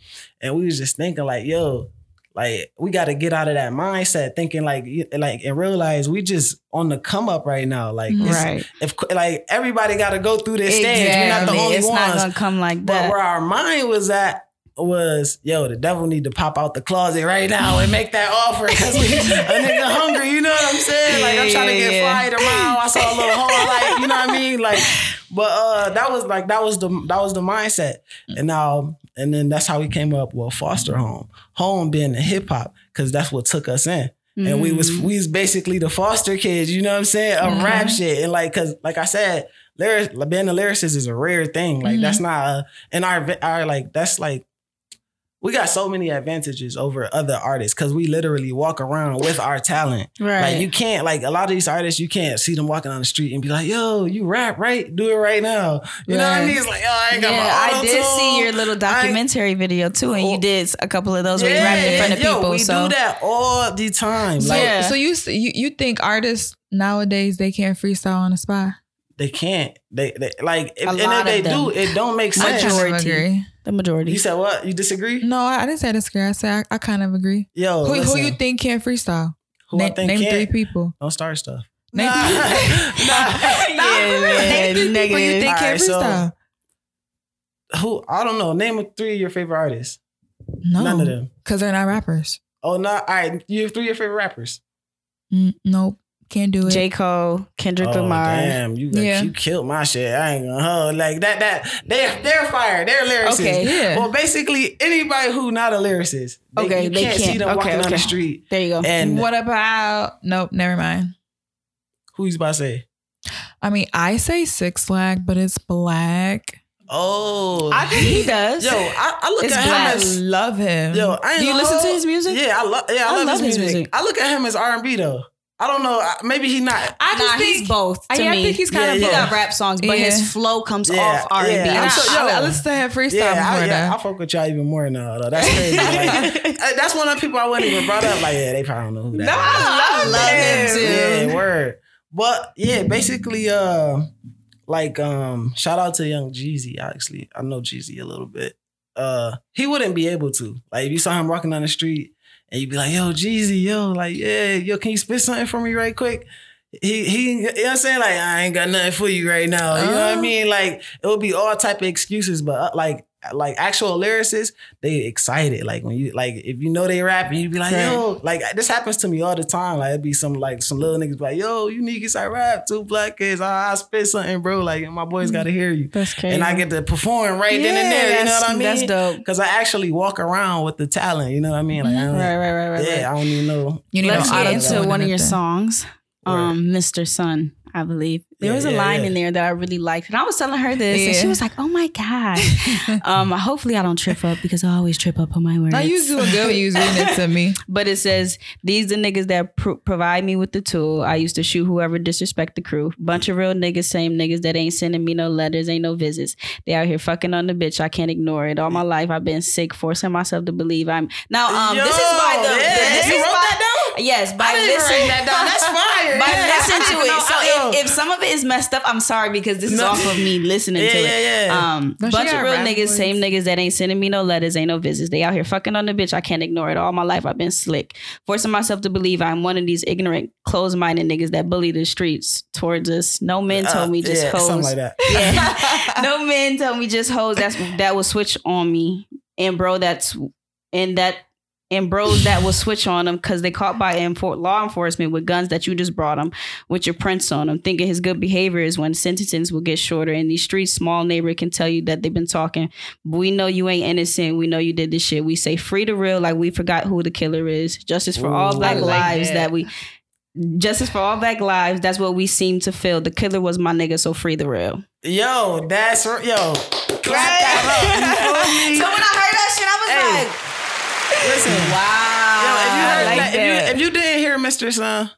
S3: And we was just thinking like, yo, like we got to get out of that mindset, thinking like like and realize we just on the come up right now. Like
S1: Right.
S3: if like everybody got to go through this stage, we're not the
S1: Exactly.
S3: only
S1: It's
S3: ones.
S1: not gonna come like that But
S3: where our mind was at was, yo, the devil need to pop out the closet right now and make that offer because a nigga hungry. You know what I'm saying? Like I'm
S1: Yeah,
S3: trying to get
S1: yeah.
S3: flied around. I saw a little hole, like you know what I mean? Like, but uh, that was like that was the that was the mindset, and now and then that's how we came up with foster home, home being the hip hop because that's what took us in. And we was
S1: Mhm.
S3: we was basically the foster kids, you know what I'm saying? Of rap shit. And like cause like I said, lyric being a lyricist is a rare thing. Like that's not a and our our like that's like we got so many advantages over other artists because we literally walk around with our talent.
S1: right.
S3: Like you can't like a lot of these artists, you can't see them walking on the street and be like, "Yo, you rap right? Do it right now." You know what I mean? It's like, "Oh, I ain't got
S1: yeah,
S3: my
S1: I did
S3: tune.
S1: see your little documentary video too, and you
S3: Oh.
S1: did a couple of those where you rapped in front of
S3: yo,
S1: people.
S3: we
S1: so
S3: do that all the time.
S2: So,
S3: Like
S1: Yeah.
S2: so you, you you think artists nowadays they can't freestyle on the spot?
S3: They can't. They, they like, if, and if they
S1: them.
S3: do, it don't make sense.
S2: kind of
S1: Majority.
S2: agree.
S1: the majority.
S3: You said what? You disagree?
S2: No, I I didn't say I disagree. I said I, I kind of agree.
S3: Yo,
S2: who, who you think can't freestyle?
S3: who
S2: Na-
S3: I think
S2: name
S3: can't?
S2: three people.
S3: Don't start stuff.
S2: Name
S3: Nah.
S2: three,
S3: Nah.
S1: Yeah,
S2: name three
S1: yeah,
S2: people you think
S3: All
S2: can't
S3: right, so-
S2: freestyle.
S3: Who? I don't know. Name three of your favorite artists.
S2: no,
S3: None of them.
S2: because they're not rappers.
S3: Oh, no. All right. You have three of your favorite rappers.
S2: Mm, nope, can't do it.
S1: J. Cole, Kendrick
S3: oh,
S1: Lamar.
S3: damn. You,
S2: Yeah.
S3: you killed my shit. I ain't gonna hold. Like that, that, they're, they're fire. They're lyricists.
S1: Okay.
S2: Yeah.
S3: Well, basically, anybody who not a lyricist, they,
S1: Okay,
S3: you
S1: they
S3: can't, see
S1: can't.
S3: them
S1: Okay,
S3: walking on
S1: okay.
S3: the street.
S1: There you go.
S3: And
S2: what about? Nope, never mind.
S3: who you about to say?
S2: I mean, I say Six Flag, but it's black.
S3: Oh,
S1: I think he does.
S3: Yo, I, I look
S1: It's
S3: at
S1: black.
S3: him
S2: I
S3: as
S2: love him.
S3: yo. I ain't
S1: Do you
S3: gonna
S1: listen to his music?
S3: Yeah, I love. Yeah, I,
S1: I
S3: love, his, music. I look at him as R and B though. I don't know. Maybe he not.
S2: I just
S1: nah,
S2: think
S1: he's both. To
S2: Yeah, I
S1: me.
S2: think he's kind
S3: Yeah,
S2: of
S1: he
S3: yeah.
S1: got rap songs, but
S2: Yeah.
S1: his flow comes
S3: Yeah,
S1: off R and B.
S3: yeah.
S2: And I,
S3: I'm so-
S2: I,
S3: yo.
S2: I listen to him freestyle
S3: Yeah,
S2: before
S3: I, yeah. I fuck with y'all even more now. Though that's crazy. Like, that's one of the people I wouldn't even brought up. Like, yeah, they probably don't know who that.
S2: No,
S3: is.
S2: I love,
S1: love him too.
S3: Yeah, word. But yeah, basically, uh, like, um, shout out to Young Jeezy. Actually, I know Jeezy a little bit. Uh, he wouldn't be able to. Like, if you saw him walking down the street and you'd be like, "Yo, Jeezy, yo, like, yeah, yo, can you spit something for me right quick?" He he, you know what I'm saying? Like, I ain't got nothing for you right now. You know what I
S2: Oh.
S3: mean? Like, it would be all type of excuses, but uh, like. Like actual lyricists, they excited. Like when you like, if you know they rap, and you be like,
S1: Right.
S3: "Yo, like this happens to me all the time. Like it'd be some like some little niggas be like, "Yo, you niggas I rap two black kids. I, I spit something, bro. Like my boys got to hear you."
S1: That's crazy.
S3: And I get to perform right then and there. You know what I mean?
S1: That's dope.
S3: Because I actually walk around with the talent. You know what I mean? Like I don't,
S1: Right, right, right, right.
S3: yeah,
S1: right.
S3: I don't even know.
S2: You need
S1: Let's
S2: no
S1: get into one of your
S2: nothing.
S1: songs.
S3: Word.
S1: Um, Mr. Sun, I believe. There
S3: Yeah,
S1: was a
S3: yeah,
S1: line
S3: yeah.
S1: in there that I really liked. And I was telling her this, and she was like, Oh my God. um, hopefully I don't trip up because I always trip up on my words.
S2: No, you doing good you was reading it to me.
S1: But it says, These the niggas that pr- provide me with the tool. I used to shoot whoever disrespect the crew. Bunch of real niggas, same niggas that ain't sending me no letters, ain't no visits. They out here fucking on the bitch. I can't ignore it. All my life I've been sick, forcing myself to believe I'm. Now, um, this is by
S3: Yo,
S1: the. this is by? Yes, by
S3: I didn't even
S1: listening.
S3: that down. That's fire.
S1: By
S3: Yeah, I
S1: listening to it.
S3: know-
S1: So if, if some of it is messed up, I'm sorry because this is
S3: No.
S1: off of me listening
S3: Yeah,
S1: to it.
S3: yeah, yeah.
S1: Um,
S2: Don't
S1: bunch of real niggas,
S2: voice?
S1: same niggas that ain't sending me no letters, ain't no visits. They out here fucking on the bitch. I can't ignore it. All my life I've been slick, forcing myself to believe I'm one of these ignorant, closed-minded niggas that bully the streets towards us. No men
S3: Uh,
S1: told me just
S3: yeah,
S1: hoes.
S3: something like that.
S1: Yeah. no men told me just hoes. That's that will switch on me, and bro, that's and that and bros that will switch on them because they caught by law enforcement with guns that you just brought them with your prints on them, thinking his good behavior is when sentences will get shorter. In these streets, small neighbor can tell you that they've been talking. We know you ain't innocent. We know you did this shit. We say free the real, like we forgot who the killer is. Justice for all black
S2: like
S1: lives
S2: that.
S1: that we. Justice for all black lives. That's what we seem to feel. The killer was my nigga, so free the real.
S3: Yo, that's yo. Clap that up.
S1: So when I heard that shit, I was
S3: Hey.
S1: like,
S3: Listen,
S1: wow.
S3: Yo, if you heard
S2: like
S3: that,
S2: that.
S3: If, you, if you didn't hear Mr. Son,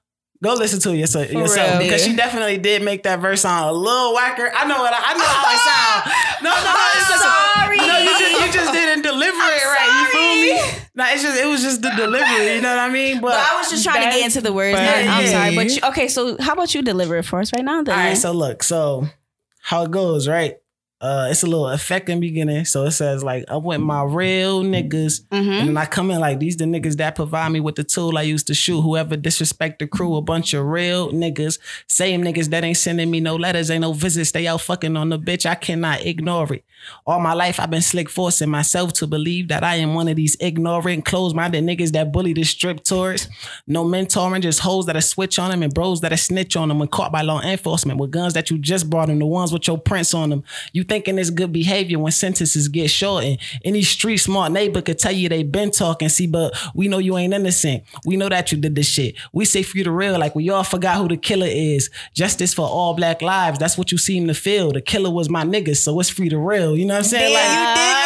S3: go listen to it yourself, yourself
S2: real.
S3: because
S2: Yeah.
S3: she definitely did make that verse sound a little whacker. I know what I, I know how it sound. No, no, no,
S1: I'm
S3: it's just
S1: sorry.
S3: no, you just you just didn't deliver it right. You feel me? No, it's just it was just the delivery. You know what I mean? But,
S1: But I was just trying to get into the words.
S2: But-
S1: Not- I'm
S3: Yeah.
S1: sorry, but you, okay. So how about you deliver it for us right now? Then
S3: all right. So look, so how it goes, right? Uh, it's a little effect in the beginning. So it says like I'm with my real niggas,
S1: Mm-hmm.
S3: and then I come in like these the niggas that provide me with the tool I used to shoot. Whoever disrespect the crew, a bunch of real niggas. Same niggas that ain't sending me no letters, ain't no visits. They out fucking on the bitch. I cannot ignore it. All my life I've been slick forcing myself to believe that I am one of these ignorant, closed-minded niggas that bully the strip tourists. No mentoring, just hoes that are switch on them and bros that are snitch on them when caught by law enforcement with guns that you just brought them, the ones with your prints on them. You thinking it's good behavior when sentences get shortened. Any street smart neighbor could tell you they been talking. See, but we know you ain't innocent. We know that you did this shit. We say for you the real, like we all forgot who the killer is. Justice for all black lives. That's what you seem to feel. The killer was my niggas, so it's free to real. You know what I'm saying? like yeah.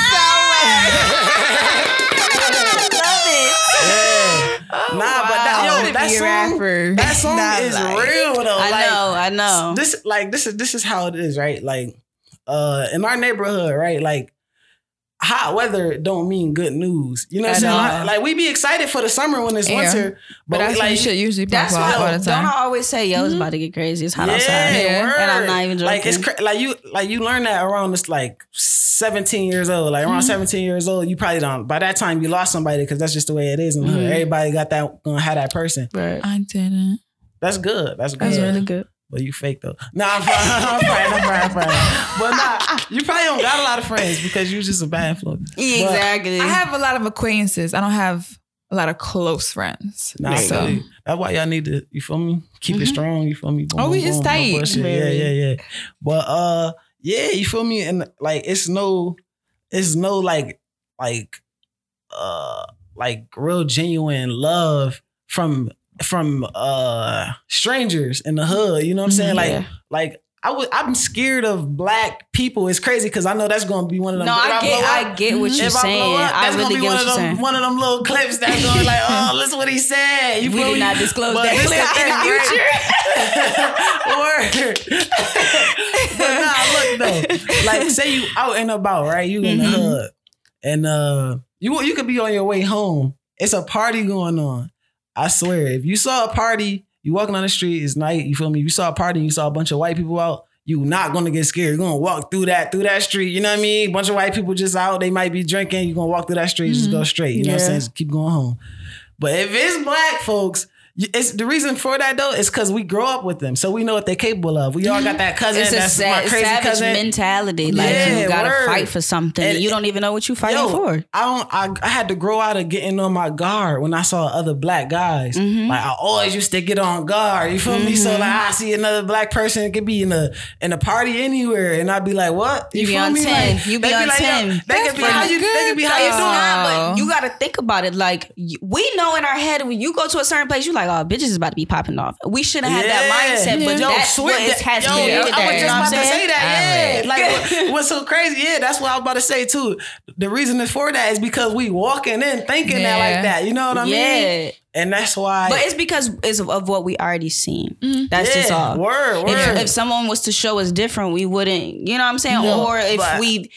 S3: nah, but that,
S2: I
S3: yo,
S2: wanna
S3: that
S2: be a
S3: song, that song
S2: Not
S3: is
S2: like-
S3: real though.
S1: I
S3: like,
S1: know, I know.
S3: this like this is this is how it is, right? Like uh in our neighborhood, right? Like hot weather don't mean good news. You know what I'm saying? Like, like, we be excited for the summer when it's
S2: Yeah.
S3: winter,
S2: But
S3: but,
S2: that's
S3: we,
S2: when
S3: like
S2: shit usually pop
S1: That's
S2: off
S1: why
S2: all the time.
S1: don't
S2: time.
S1: I always say, yo, it's mm-hmm. about to get crazy. It's hot
S3: yeah,
S1: outside.
S3: word.
S1: And I'm not even joking.
S3: Like it's cra- like you like you learn that around this like 17 years old. Like around mm-hmm. 17 years old, you probably don't. By that time, you lost somebody because that's just the way it is. And mm-hmm. everybody got that gonna have that person.
S1: right.
S2: I didn't.
S3: That's good. That's good.
S1: That's really good.
S3: But you fake though. Nah, I'm fine. I'm fine. I'm fine. I'm fine. But nah, you probably don't got a lot of friends because you're just a bad influence. But-
S1: Exactly.
S2: I have a lot of acquaintances. I don't have a lot of close friends.
S3: Nah,
S2: so
S3: so that's why y'all need to, you feel me? Keep it strong, you feel me? Boom,
S2: Oh, we
S3: boom,
S2: is
S3: boom,
S2: tight.
S3: bullshit. Yeah, yeah, yeah. But uh yeah, you feel me? And like it's no it's no like like uh like real genuine love from from uh strangers in the hood. You know what I'm saying? Like
S1: Yeah.
S3: like I would I'm scared of black people. It's crazy because I know that's gonna be one of them.
S1: no, I get, I
S3: up-
S1: get what you're
S3: if I
S1: saying.
S3: up,
S1: I
S3: that's
S1: really
S3: gonna be
S1: get
S3: one
S1: what
S3: of
S1: you're
S3: them
S1: saying.
S3: one of them little clips that's going like, oh, listen what he said. You
S1: We did not disclose that clip
S3: the
S1: in the?
S3: Word. but nah, look though. Like, say you out and about, right? You in the
S1: Mhm.
S3: hood, and uh, you you could be on your way home. It's a party going on. I swear, if you saw a party, you walking on the street, it's night. You feel me? You saw a party, you saw a bunch of white people out. You not gonna get scared. You're gonna walk through that through that street. You know what I mean? bunch of white people just out. They might be drinking. You're gonna walk through that street. Just go mm-hmm. straight. You know what I'm saying? Just keep going home. But if it's black folks, it's the reason for that though is because we grow up with them, so we know what they're capable of. We all got that cousin.
S1: It's a
S3: that's
S1: sa-
S3: my crazy
S1: savage
S3: cousin.
S1: mentality. Like
S3: Yeah,
S1: you gotta
S3: word.
S1: fight for something.
S3: And-
S1: you don't even know what you're fighting
S3: Yo,
S1: for.
S3: I don't. I, I had to grow out of getting on my guard when I saw other black guys.
S1: Mm-hmm.
S3: Like I always used to get on guard. You feel me? So like I see another black person, it could be in a in a party anywhere, and I'd be like, "What?"
S1: You be
S3: feel
S1: on
S3: me?
S1: 10.
S3: Like,
S1: You be on
S3: like, yo,
S1: 10.
S3: They could be how you. They could be
S2: good,
S3: how you doing.
S1: not, but you got to think about it. Like we know in our head when you go to a certain place, you like, oh, bitches is about to be popping off. We shouldn't have that mindset, but
S3: Yo,
S1: that's
S3: swear
S1: what
S3: that-
S1: has
S3: yo,
S1: to be.
S3: I
S1: there,
S3: was
S1: you
S3: just
S1: know
S3: about to say
S1: saying?
S3: that. Yeah, like what- what's so crazy? Yeah, that's what I was about to say too. The reason is for that is because we walking in thinking that like that. You know what I mean?
S1: Yeah,
S3: And that's why.
S1: but it's because it's of what we already seen. Mm-hmm. That's just
S3: Yeah,
S1: all.
S3: Word, word.
S1: If, if someone was to show us different, we wouldn't. You know what I'm saying?
S3: No,
S1: or if we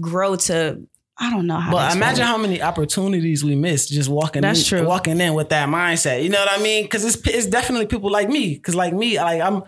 S1: grow to, I don't know how.
S3: But imagine how many opportunities we missed just walking
S1: That's
S3: in,
S1: true.
S3: walking in with that mindset. You know what I mean? Because it's it's definitely people like me. Because like me, like I'm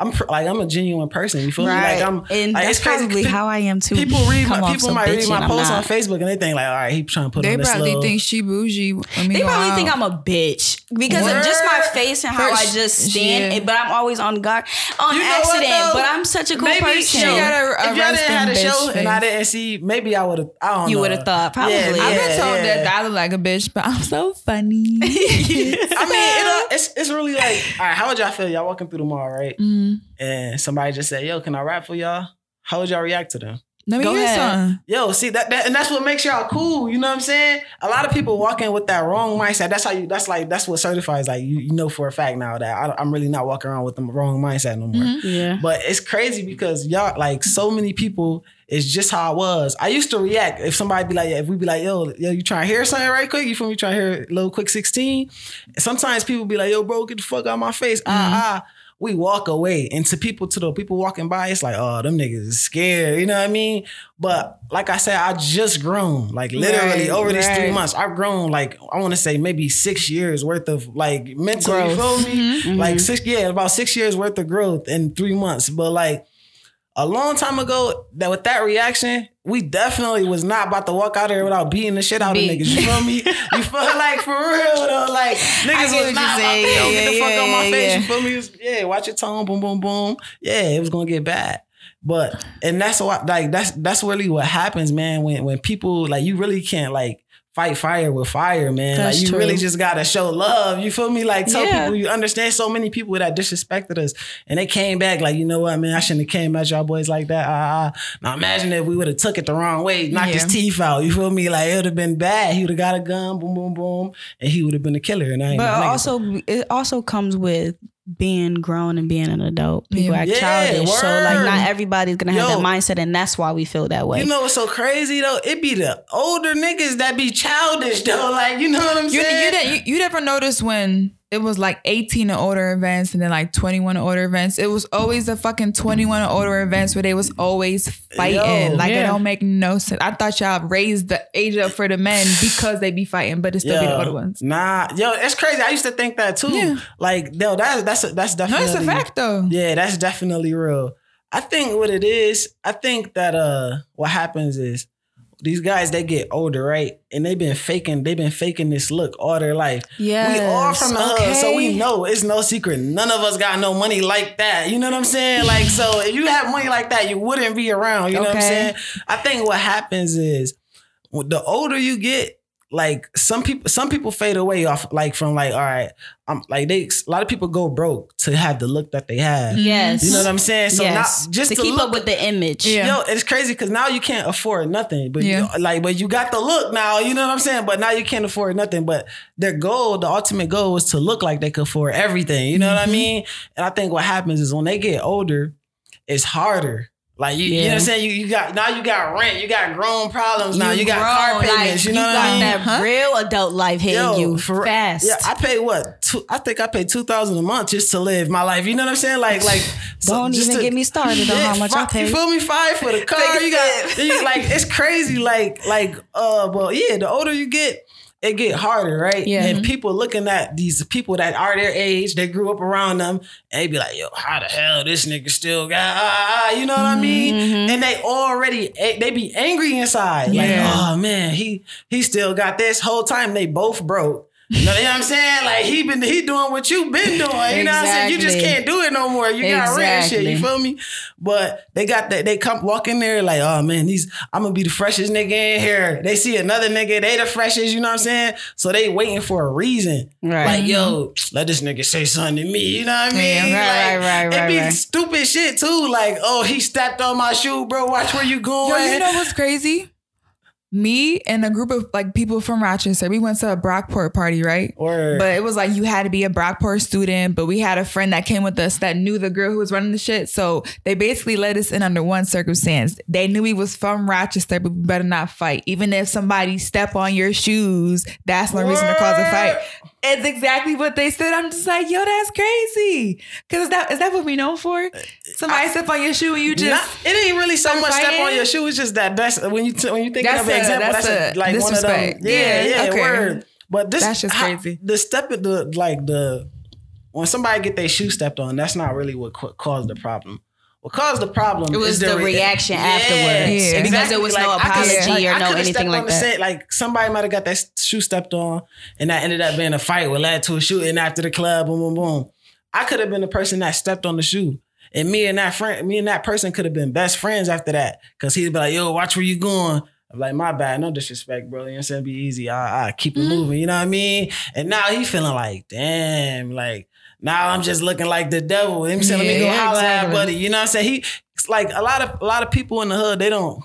S3: I'm like I'm a genuine person. You feel
S1: right?
S3: me? Like I'm.
S1: and
S3: like,
S1: that's
S3: it's crazy.
S1: probably
S3: Pe-
S1: how I am too.
S3: People read
S1: Come
S3: my
S1: off
S3: people might read my posts on. Facebook and they think like, all right, he trying to put
S2: They
S3: on this
S2: probably
S3: little.
S2: think she bougie
S1: They probably
S2: out.
S1: think I'm a bitch because of just my face and how
S2: First,
S1: I just stand.
S2: yeah.
S1: But I'm always on guard on
S3: You know
S1: accident.
S3: though?
S1: but I'm such a cool
S3: Maybe
S1: person.
S2: she got a-
S3: if y'all didn't have a show
S2: bitch
S3: and I didn't see, maybe I would have. I don't
S1: You would have thought probably.
S3: Yeah,
S2: I've been told that I look like a bitch, but I'm so funny.
S3: I mean, it's it's really like, all right, how would y'all feel? Y'all walking through the mall, right?
S2: Mm-hmm.
S3: And somebody just said, "Yo, can I rap for y'all?" How would y'all react to them?
S2: Let me
S1: Go
S2: hear
S1: ahead.
S2: some.
S3: Yo, see that, that and that's what makes y'all cool. You know what I'm saying? A lot of people walk in with that wrong mindset. That's how you. That's like that's what certifies like you. You know for a fact now that I, I'm really not walking around with the wrong mindset no more.
S2: Mm-hmm.
S1: Yeah.
S3: But it's crazy because y'all like so many people. It's just how I was. I used to react if somebody be like, if we be like, yo, yo, you trying to hear something right quick? You feel me? Trying to hear a little quick sixteen? Sometimes people be like, yo, bro, get the fuck out of my face. Ah ah. We walk away, and to people, to the people walking by, it's like, oh, them niggas is scared. You know what I mean? But like I said, I just grown, like literally
S1: Right,
S3: over these three months. I've grown like I want to say maybe six years worth of like mental. You feel me?
S1: Mhm.
S3: Like six, yeah, about six years worth of growth in three months. But like, a long time ago, that with that reaction, we definitely was not about to walk out there without beating the shit out
S1: Beat.
S3: of niggas. You feel me? You feel like for real though, like niggas was not about
S1: saying.
S3: to
S1: Yeah,
S3: get the
S1: yeah,
S3: fuck on my
S1: yeah,
S3: face. You feel me? Was- yeah, watch your tone, boom, boom, boom. Yeah, it was gonna get bad. But and that's what like that's that's really what happens, man. When when people like you really can't like fight fire with fire, man.
S1: That's
S3: like you
S1: true.
S3: really just gotta show love. You feel me? Like tell
S1: Yeah.
S3: people you understand so many people that disrespected us and they came back like, you know what, man, I shouldn't have came at y'all boys like that. Ah, ah. Now imagine if we would have took it the wrong way, knocked his teeth out. You feel me? Like it would have been bad. He would have got a gun, boom, boom, boom, and he would have been a killer. And I ain't
S1: But also, it also comes with being grown and being an adult. People
S2: Yeah.
S1: act
S3: Yeah,
S1: childish, so like not everybody's gonna have
S3: Yo.
S1: that mindset, and that's why we feel that way.
S3: You know what's so crazy though? It be the older niggas that be childish though. Like, you know what I'm
S2: You,
S3: saying?
S2: you, didn't- you, you never noticed when it was like 18 and older events and then like 21 and older events. It was always the fucking 21 and older events where they was always fighting.
S3: Yo,
S2: like
S3: yeah.
S2: it don't make no sense. I thought y'all raised the age up for the men because they be fighting, but it still be the
S3: Yo,
S2: older ones.
S3: Nah, yo, it's crazy. I used to think that too.
S2: Yeah.
S3: Like, yo, that's that's that's
S2: No,
S3: definitely
S2: it's a fact though.
S3: Yeah, that's definitely real. I think what it is, I think that uh what happens is these guys they get older, right? And they've been faking, they've been faking this look all their life.
S1: Yeah.
S3: We all from the hood, so we know it's no secret. None of us got no money like that. You know what I'm saying? Like, so if you have money like that, you wouldn't be around. You know what I'm saying? I think what happens is the older you get, like some people, some people fade away off, like from like, all right, I'm like they. A lot of people go broke to have the look that they have.
S1: Yes,
S3: You know what I'm saying? So
S1: yes.
S3: now just
S1: to
S3: to,
S1: keep
S3: look,
S1: up with the image.
S2: Yeah.
S3: Yo, it's crazy because now you can't afford nothing. But
S2: Yeah.
S3: you, like, but you got the look now. You know what I'm saying? But now you can't afford nothing. But their goal, the ultimate goal, was to look like they could afford everything. You know what I
S1: Mm-hmm.
S3: mean? And I think what happens is when they get older, it's harder. Like you, you know what I'm saying? You, you got now you got rent, you got grown problems now, you, got car payments.
S1: like,
S3: you know what
S1: got
S3: I mean?
S1: that
S2: Huh?
S1: real adult life hitting
S3: Yo,
S1: you
S3: for-
S1: fast.
S3: Yeah, I pay what? Two, I think I pay two thousand a month just to live my life. You know what I'm saying? Like, like so
S1: Don't
S3: just
S1: even
S3: to-
S1: get me started on how much I
S3: fi-
S1: pay.
S3: You feel me? Five for the car. You got you, like it's crazy. Like like uh, well yeah. The older you get. It get harder, right?
S1: Yeah.
S3: And people looking at these people that are their age, they grew up around them, and they be like, "Yo, how the hell this nigga still got?" Ah, ah," you know what I mean?
S1: Mhm.
S3: And they already they be angry inside, like,
S2: Yeah.
S3: "Oh man, he he still got this." Whole time they both broke. You know what I'm saying? Like he been he doing what you been doing. You know what I'm saying? You just can't do it no more. You got rent and shit. You feel me? But they got that. They come walk in there like, oh man, these I'm gonna be the freshest nigga in here. They see another nigga, they the freshest. You know what I'm saying? So they waiting for a reason.
S1: Right.
S3: Like yo, mm-hmm. let this nigga say something to me. You know what I mean?
S2: Yeah,
S1: right,
S3: Like,
S1: right, right,
S3: It be
S1: right.
S3: stupid shit too. Like oh, he stepped on my shoe, bro. Watch where you going.
S2: Yo, you know what's crazy? Me and a group of like people from Rochester, we went to a Brockport party, right? But it was like you had to be a Brockport student, but we had a friend that came with us that knew the girl who was running the shit. So they basically let us in under one circumstance. They knew he was from Rochester, but we better not fight. Even if somebody step on your shoes, that's no reason to cause a fight. It's exactly what they said. I'm just like, yo, that's crazy. Cause is that is that what we known for? Somebody step on your shoe and you just
S3: Not- it ain't really so much step on your shoe. It's just that that's when you t- when you think of an example.
S2: that's
S3: That's, a, like one of them.
S2: disrespect.
S3: Yeah,
S2: Yeah,
S3: yeah,
S2: okay.
S3: word. But this
S2: That's just crazy.
S3: The step of the like the when somebody get their shoe stepped on, that's not really what ca- caused the problem. What caused the problem?
S1: It was
S3: is
S1: the
S3: re-
S1: reaction afterwards.
S2: Yeah.
S1: Because there was no
S3: I could-
S1: apology
S3: like,
S1: or
S3: I
S1: no
S3: coulda
S1: anything
S3: stepped
S1: like
S3: on the
S1: that.
S3: set, like somebody might have got that shoe stepped on, and that ended up being a fight, what led to a shooting after the club. Boom, boom, boom. I could have been the person that stepped on the shoe. And me and that friend, me and that person could have been best friends after that. Cause he'd be like, yo, watch where you going. I'm like, my bad, no disrespect, bro. You know what I'm saying? Be easy. I, I keep it
S1: Mm-hmm.
S3: moving. You know what I mean? And now he feeling like, damn, like now I'm just looking like the devil. Him saying? Let me go
S2: Yeah,
S3: holler at buddy. You know what I'm saying? He it's like a lot of a lot of people in the hood, they don't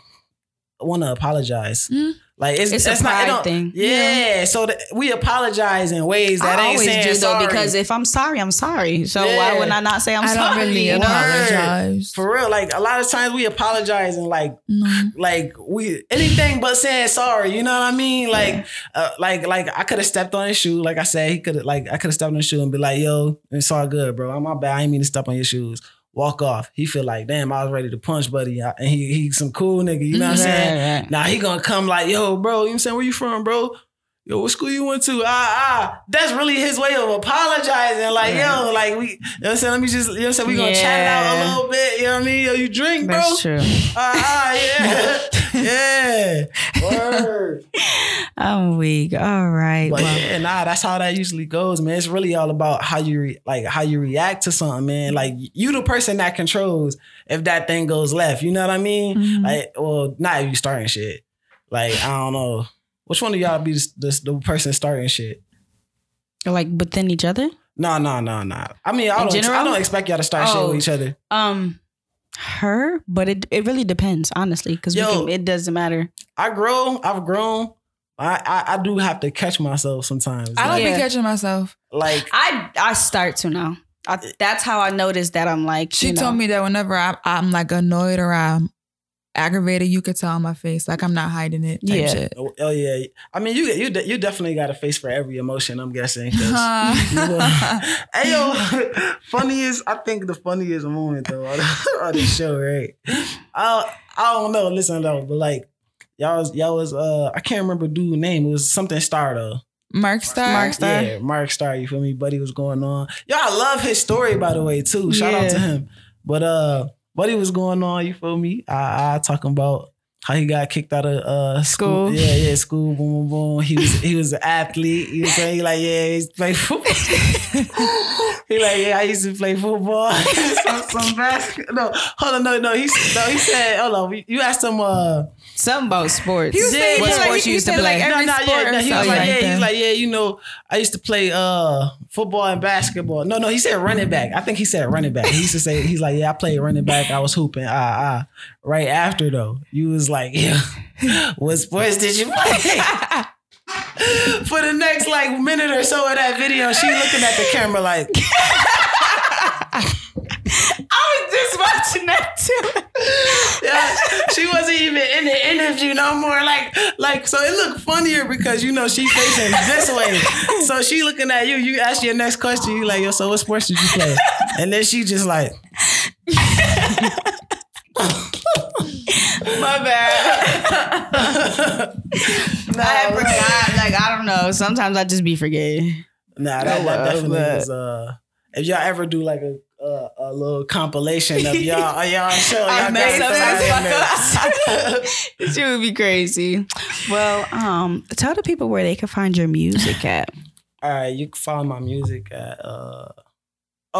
S3: want to apologize.
S2: Mm.
S3: Like it's,
S1: It's a
S3: not it
S1: pride
S3: don't-
S1: thing.
S3: Yeah. yeah. So th- we apologize in ways that
S1: I
S3: ain't
S1: always
S3: saying
S1: do though because if I'm sorry, I'm sorry. So
S3: Yeah.
S1: why would I not say I'm
S2: I
S1: sorry?
S2: don't really apologize.
S3: For real, like a lot of times we apologize and like
S2: No.
S3: like we anything but saying sorry. You know what I mean? Like uh, like like I could have stepped on his shoe. Like I said, he could have like I could have stepped on his shoe and be like, "Yo, it's all good, bro. I'm my bad. I ain't mean to step on your shoes." Walk off. He feel like, damn, I was ready to punch, buddy. And he he some cool nigga. You know what I'm saying? Now he gonna come like, yo, bro. You know what I'm saying? Where you from, bro? Yo, what school you went to? Ah, ah. That's really his way of apologizing. Like, yo, like we, you know what I'm saying? Let me just, you know what I'm saying? We gonna chat it out a little bit. You know what I mean? Yo, you drink, bro?
S1: That's true.
S3: Ah, ah, yeah. yeah. Word.
S1: I'm weak. All right.
S3: But
S1: Well,
S3: yeah, nah, that's how that usually goes, man. It's really all about how you re- like how you react to something, man. Like you the person that controls if that thing goes left. You know what I mean?
S2: Mhm.
S3: Like, well, not if you starting shit. Like, I don't know. Which one of y'all be the, the, the person starting shit?
S1: like within each other.
S3: No, no, no, no. I mean, I
S1: In
S3: don't, I
S1: general?
S3: don't expect y'all to start shit
S1: Oh.
S3: with each other.
S1: Um, her, but it it really depends, honestly, because
S3: Yo.
S1: it doesn't matter.
S3: I grow, I've grown. I, I, I do have to catch myself sometimes.
S2: I don't
S3: Like,
S1: Yeah.
S2: be catching myself.
S3: like
S1: I I start to now. I, that's how I noticed that I'm like.
S2: She
S1: you know,
S2: told me that whenever I, I'm like annoyed or I'm aggravated, you could tell on my face. Like I'm not hiding it. Type
S1: Yeah.
S2: Shit.
S3: oh, oh, yeah. I mean, you you you definitely got a face for every emotion. I'm guessing.
S2: Huh.
S3: hey yo, funniest. I think the funniest moment though on the, show, right? I I don't know. Listen though, but like y'all was y'all was uh I can't remember dude's name. It was something Star though.
S2: Mark Star.
S1: Mark Star.
S3: Yeah, Mark Star. You feel me? Buddy was going on. Yo, I love his story by the way too. Shout out to him. But uh, Buddy was going on. You feel me? I, I talking about. How he got kicked out of uh, school.
S1: School.
S3: Yeah, yeah, school. Boom, boom, boom. He was he was an athlete. You know what? He like, yeah, he's played football. he like, yeah, I used to play football. some, some basketball. No, hold on, no, no. He no, he said, hold on. You asked him. Uh,
S1: something about sports.
S2: He was saying,
S1: what
S2: he like-
S1: sports
S2: he
S1: you used to
S2: said, like,
S1: play?
S3: no, no,
S2: sport
S3: yeah,
S2: or
S3: no, he was like,
S2: like
S3: yeah, he
S2: that.
S3: was like, yeah, you know, I used to play uh football and basketball. No, no, he said running back. I think he said running back. He used to say, he's like, yeah, I played running back. I was hooping. Ah, ah. Right after though, you was like, yeah, what sports did you play? For the next like minute or so of that video, she looking at the camera like,
S1: I was just watching too.
S3: yeah, she wasn't even in the interview no more. Like, like, so it looked funnier because you know she facing this way. So she looking at you. You ask your next question. You like, yo, so what sports did you play? And then she just like,
S1: My bad. I forgot. Like I don't know. Sometimes I just be forgetting.
S3: nah, that, that
S1: well,
S3: definitely was. Uh, if y'all ever do like a a, a little compilation of y'all of y'all show, y'all
S1: I mess
S3: got
S1: up
S3: it.
S1: This would be crazy. Well, um, tell the people where they can find your music at.
S3: All right, you can follow my music at. uh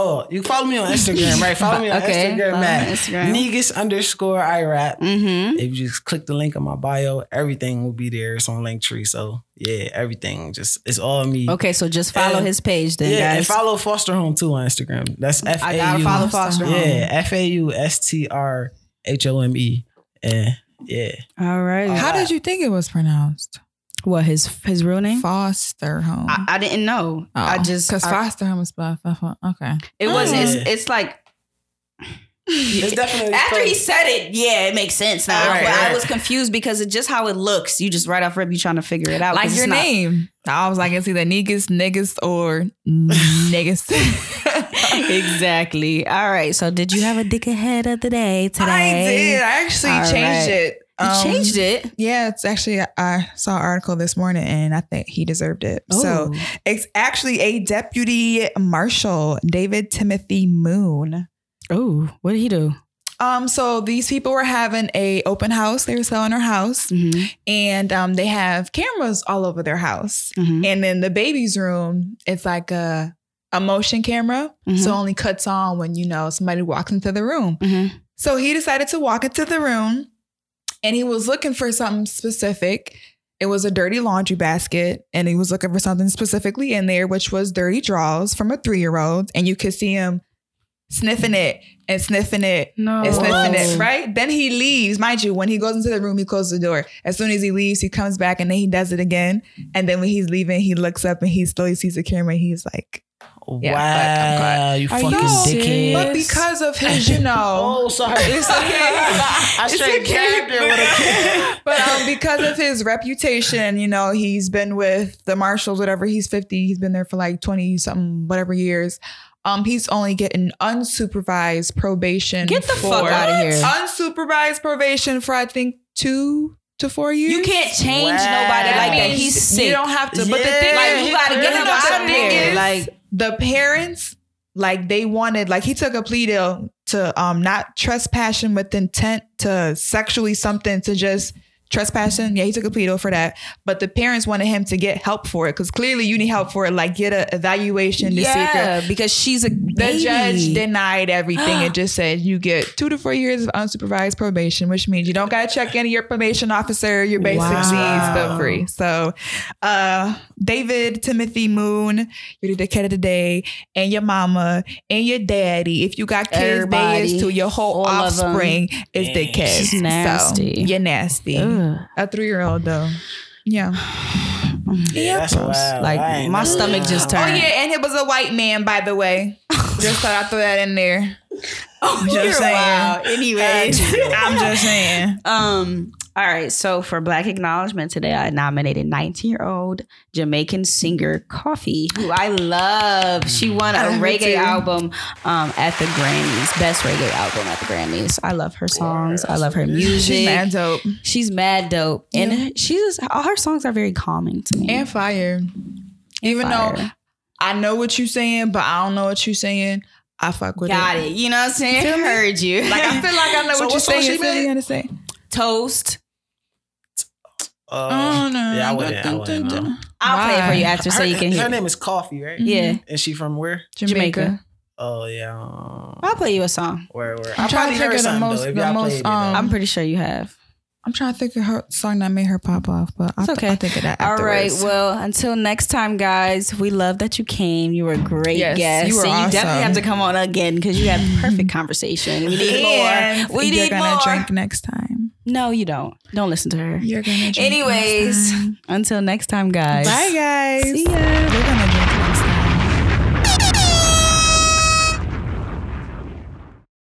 S3: Oh, you follow me on Instagram, right? Follow me on
S1: Okay,
S3: Instagram
S1: follow
S3: at
S1: Instagram.
S3: Negus underscore IRAP.
S1: Mm-hmm.
S3: If you just click the link on my bio, everything will be there. It's on Linktree. So yeah, everything just it's all me.
S1: Okay, so just follow
S3: And-
S1: his page then,
S3: yeah, and follow Foster Home too on Instagram. That's F
S1: I
S3: A
S1: gotta follow Foster Home.
S3: Yeah, F A U S T R H O M E. And yeah,
S1: All right.
S2: How did you think it was pronounced?
S1: What his his real name?
S2: Foster home.
S1: I, I didn't know. I oh, just
S2: because foster home is spelled f- f- okay.
S1: it was
S3: Yeah.
S1: it's, it's like
S3: it's definitely
S1: after he said it, yeah, it makes sense now.
S3: Right,
S1: but I was confused because it's just how it looks. You just right off rip, you trying to figure it out.
S2: Like
S1: 'cause
S2: your
S1: it's not-
S2: name. I was like, it's either Negus, Niggas, or Niggas.
S1: exactly. All right. So did you have a dick ahead of the day today?
S2: I did. I actually
S1: All
S2: changed
S1: right.
S2: it. Um,
S1: changed it.
S2: Yeah, it's actually I saw an article this morning and I think he deserved it. So it's actually a deputy marshal, David Timothy Moon.
S1: oh, what did he do?
S2: Um, so these people were having a open house. They were selling their house,
S1: Mm-hmm.
S2: and um, they have cameras all over their house.
S1: Mm-hmm.
S2: And then the baby's room, it's like a a motion camera,
S1: Mhm.
S2: so only cuts on when you know somebody walks into the room.
S1: Mm-hmm.
S2: So he decided to walk into the room and he was looking for something specific. It was a dirty laundry basket and he was looking for something specifically in there, which was dirty drawers from a three year old. And you could see him sniffing it and sniffing it
S1: No.
S2: and sniffing
S3: Whoa.
S2: it, right? Then he leaves. Mind you, when he goes into the room, he closes the door. As soon as he leaves, he comes back and then he does it again. And then when he's leaving, he looks up and he slowly sees the camera and he's like, Yeah,
S3: wow,
S2: but I'm
S3: you
S2: Are
S3: fucking
S2: you
S3: dickhead.
S2: but because of his, you know.
S3: Oh, sorry.
S2: It's okay.
S3: I
S2: It's
S3: straight
S2: okay.
S3: grabbed it with a
S2: but um, because of his reputation, you know, he's been with the marshals, whatever. He's 50. He's been there for like 20 something, whatever years. Um, he's only getting unsupervised probation.
S1: Get the
S2: for-
S1: fuck of here.
S2: Unsupervised probation for I think two, to four years.
S1: You can't change
S3: Wow.
S1: nobody like that. He's sick.
S2: You don't have to. But the thing,
S1: like you gotta get him
S3: The
S1: out
S2: thing
S1: there.
S2: is-
S1: Like
S2: the parents like they wanted like he took a plea deal to um not trespassing with intent to sexually something to just trespassing yeah he took a plea deal for that but the parents wanted him to get help for it because clearly you need help for it like get a evaluation to see
S1: yeah, because she's a
S2: the
S1: baby.
S2: judge denied everything. It just said you get two to four years of unsupervised probation, which means you don't got to check into your probation officer. You're basically
S3: Wow.
S2: still free. So, uh, David Timothy Moon, you're the kid of the day, and your mama and your daddy. If you got kids, they
S1: Everybody.
S2: is to your whole
S1: All of 'em.
S2: offspring is the kids.
S1: She's nasty.
S2: So, you're nasty.
S1: Ugh.
S2: A three year old though. Yeah.
S3: Yeah, that's.
S1: Like,
S3: I
S1: my stomach just turned.
S2: Oh yeah, and it was a white man, by the way. Just thought I'd throw that in there.
S1: Oh,
S2: Just
S1: you're
S2: saying.
S1: wild. Anyways.
S2: I'm just saying.
S1: Um, all right, so for Black Acknowledgement today, I nominated 19 year old Jamaican singer Koffee, who I love. She won a reggae album um, at the Grammys, best reggae album at the Grammys. I love her songs. I love her music.
S2: She's mad dope.
S1: She's mad dope, and she's all her songs are very calming to me.
S2: And fire. Even though I know what you're saying, but I don't know what you're saying, I fuck with
S1: Got
S2: it.
S1: it. You know what I'm saying?
S2: Feel?
S1: Heard you.
S2: Like I feel like I know
S3: So
S2: what you're
S3: what
S2: saying.
S3: she
S2: You
S3: made?
S2: me? say?
S1: Toast.
S3: Uh,
S2: Oh no.
S3: yeah, I wouldn't. I wouldn't know.
S1: I'll play it for you
S2: Why?
S1: after so you can
S3: her, her name is Koffee, right?
S1: Yeah,
S3: And she from where?
S1: Jamaica.
S3: Oh yeah. um,
S1: I'll play you a song.
S3: Where? Where?
S2: I'm
S3: I
S2: trying to think of the most-
S3: though.
S2: The most,
S3: played it,
S2: um,
S1: I'm pretty sure you have.
S2: I'm trying to think of her song that made her pop off, but I'll,
S1: It's okay.
S2: I'll think of that
S1: All right. Well, until next time, guys. We love that you came. You were a great
S2: Yes,
S1: guest.
S2: you were
S1: and you definitely have to come on again because you have perfect conversation. We need
S2: And
S1: more. We
S2: you're
S1: need
S2: gonna
S1: more.
S2: drink next time.
S1: No, you don't. Don't listen to her.
S2: You're gonna.
S1: Anyways,
S2: next
S1: until next time, guys.
S2: bye guys.
S1: See ya.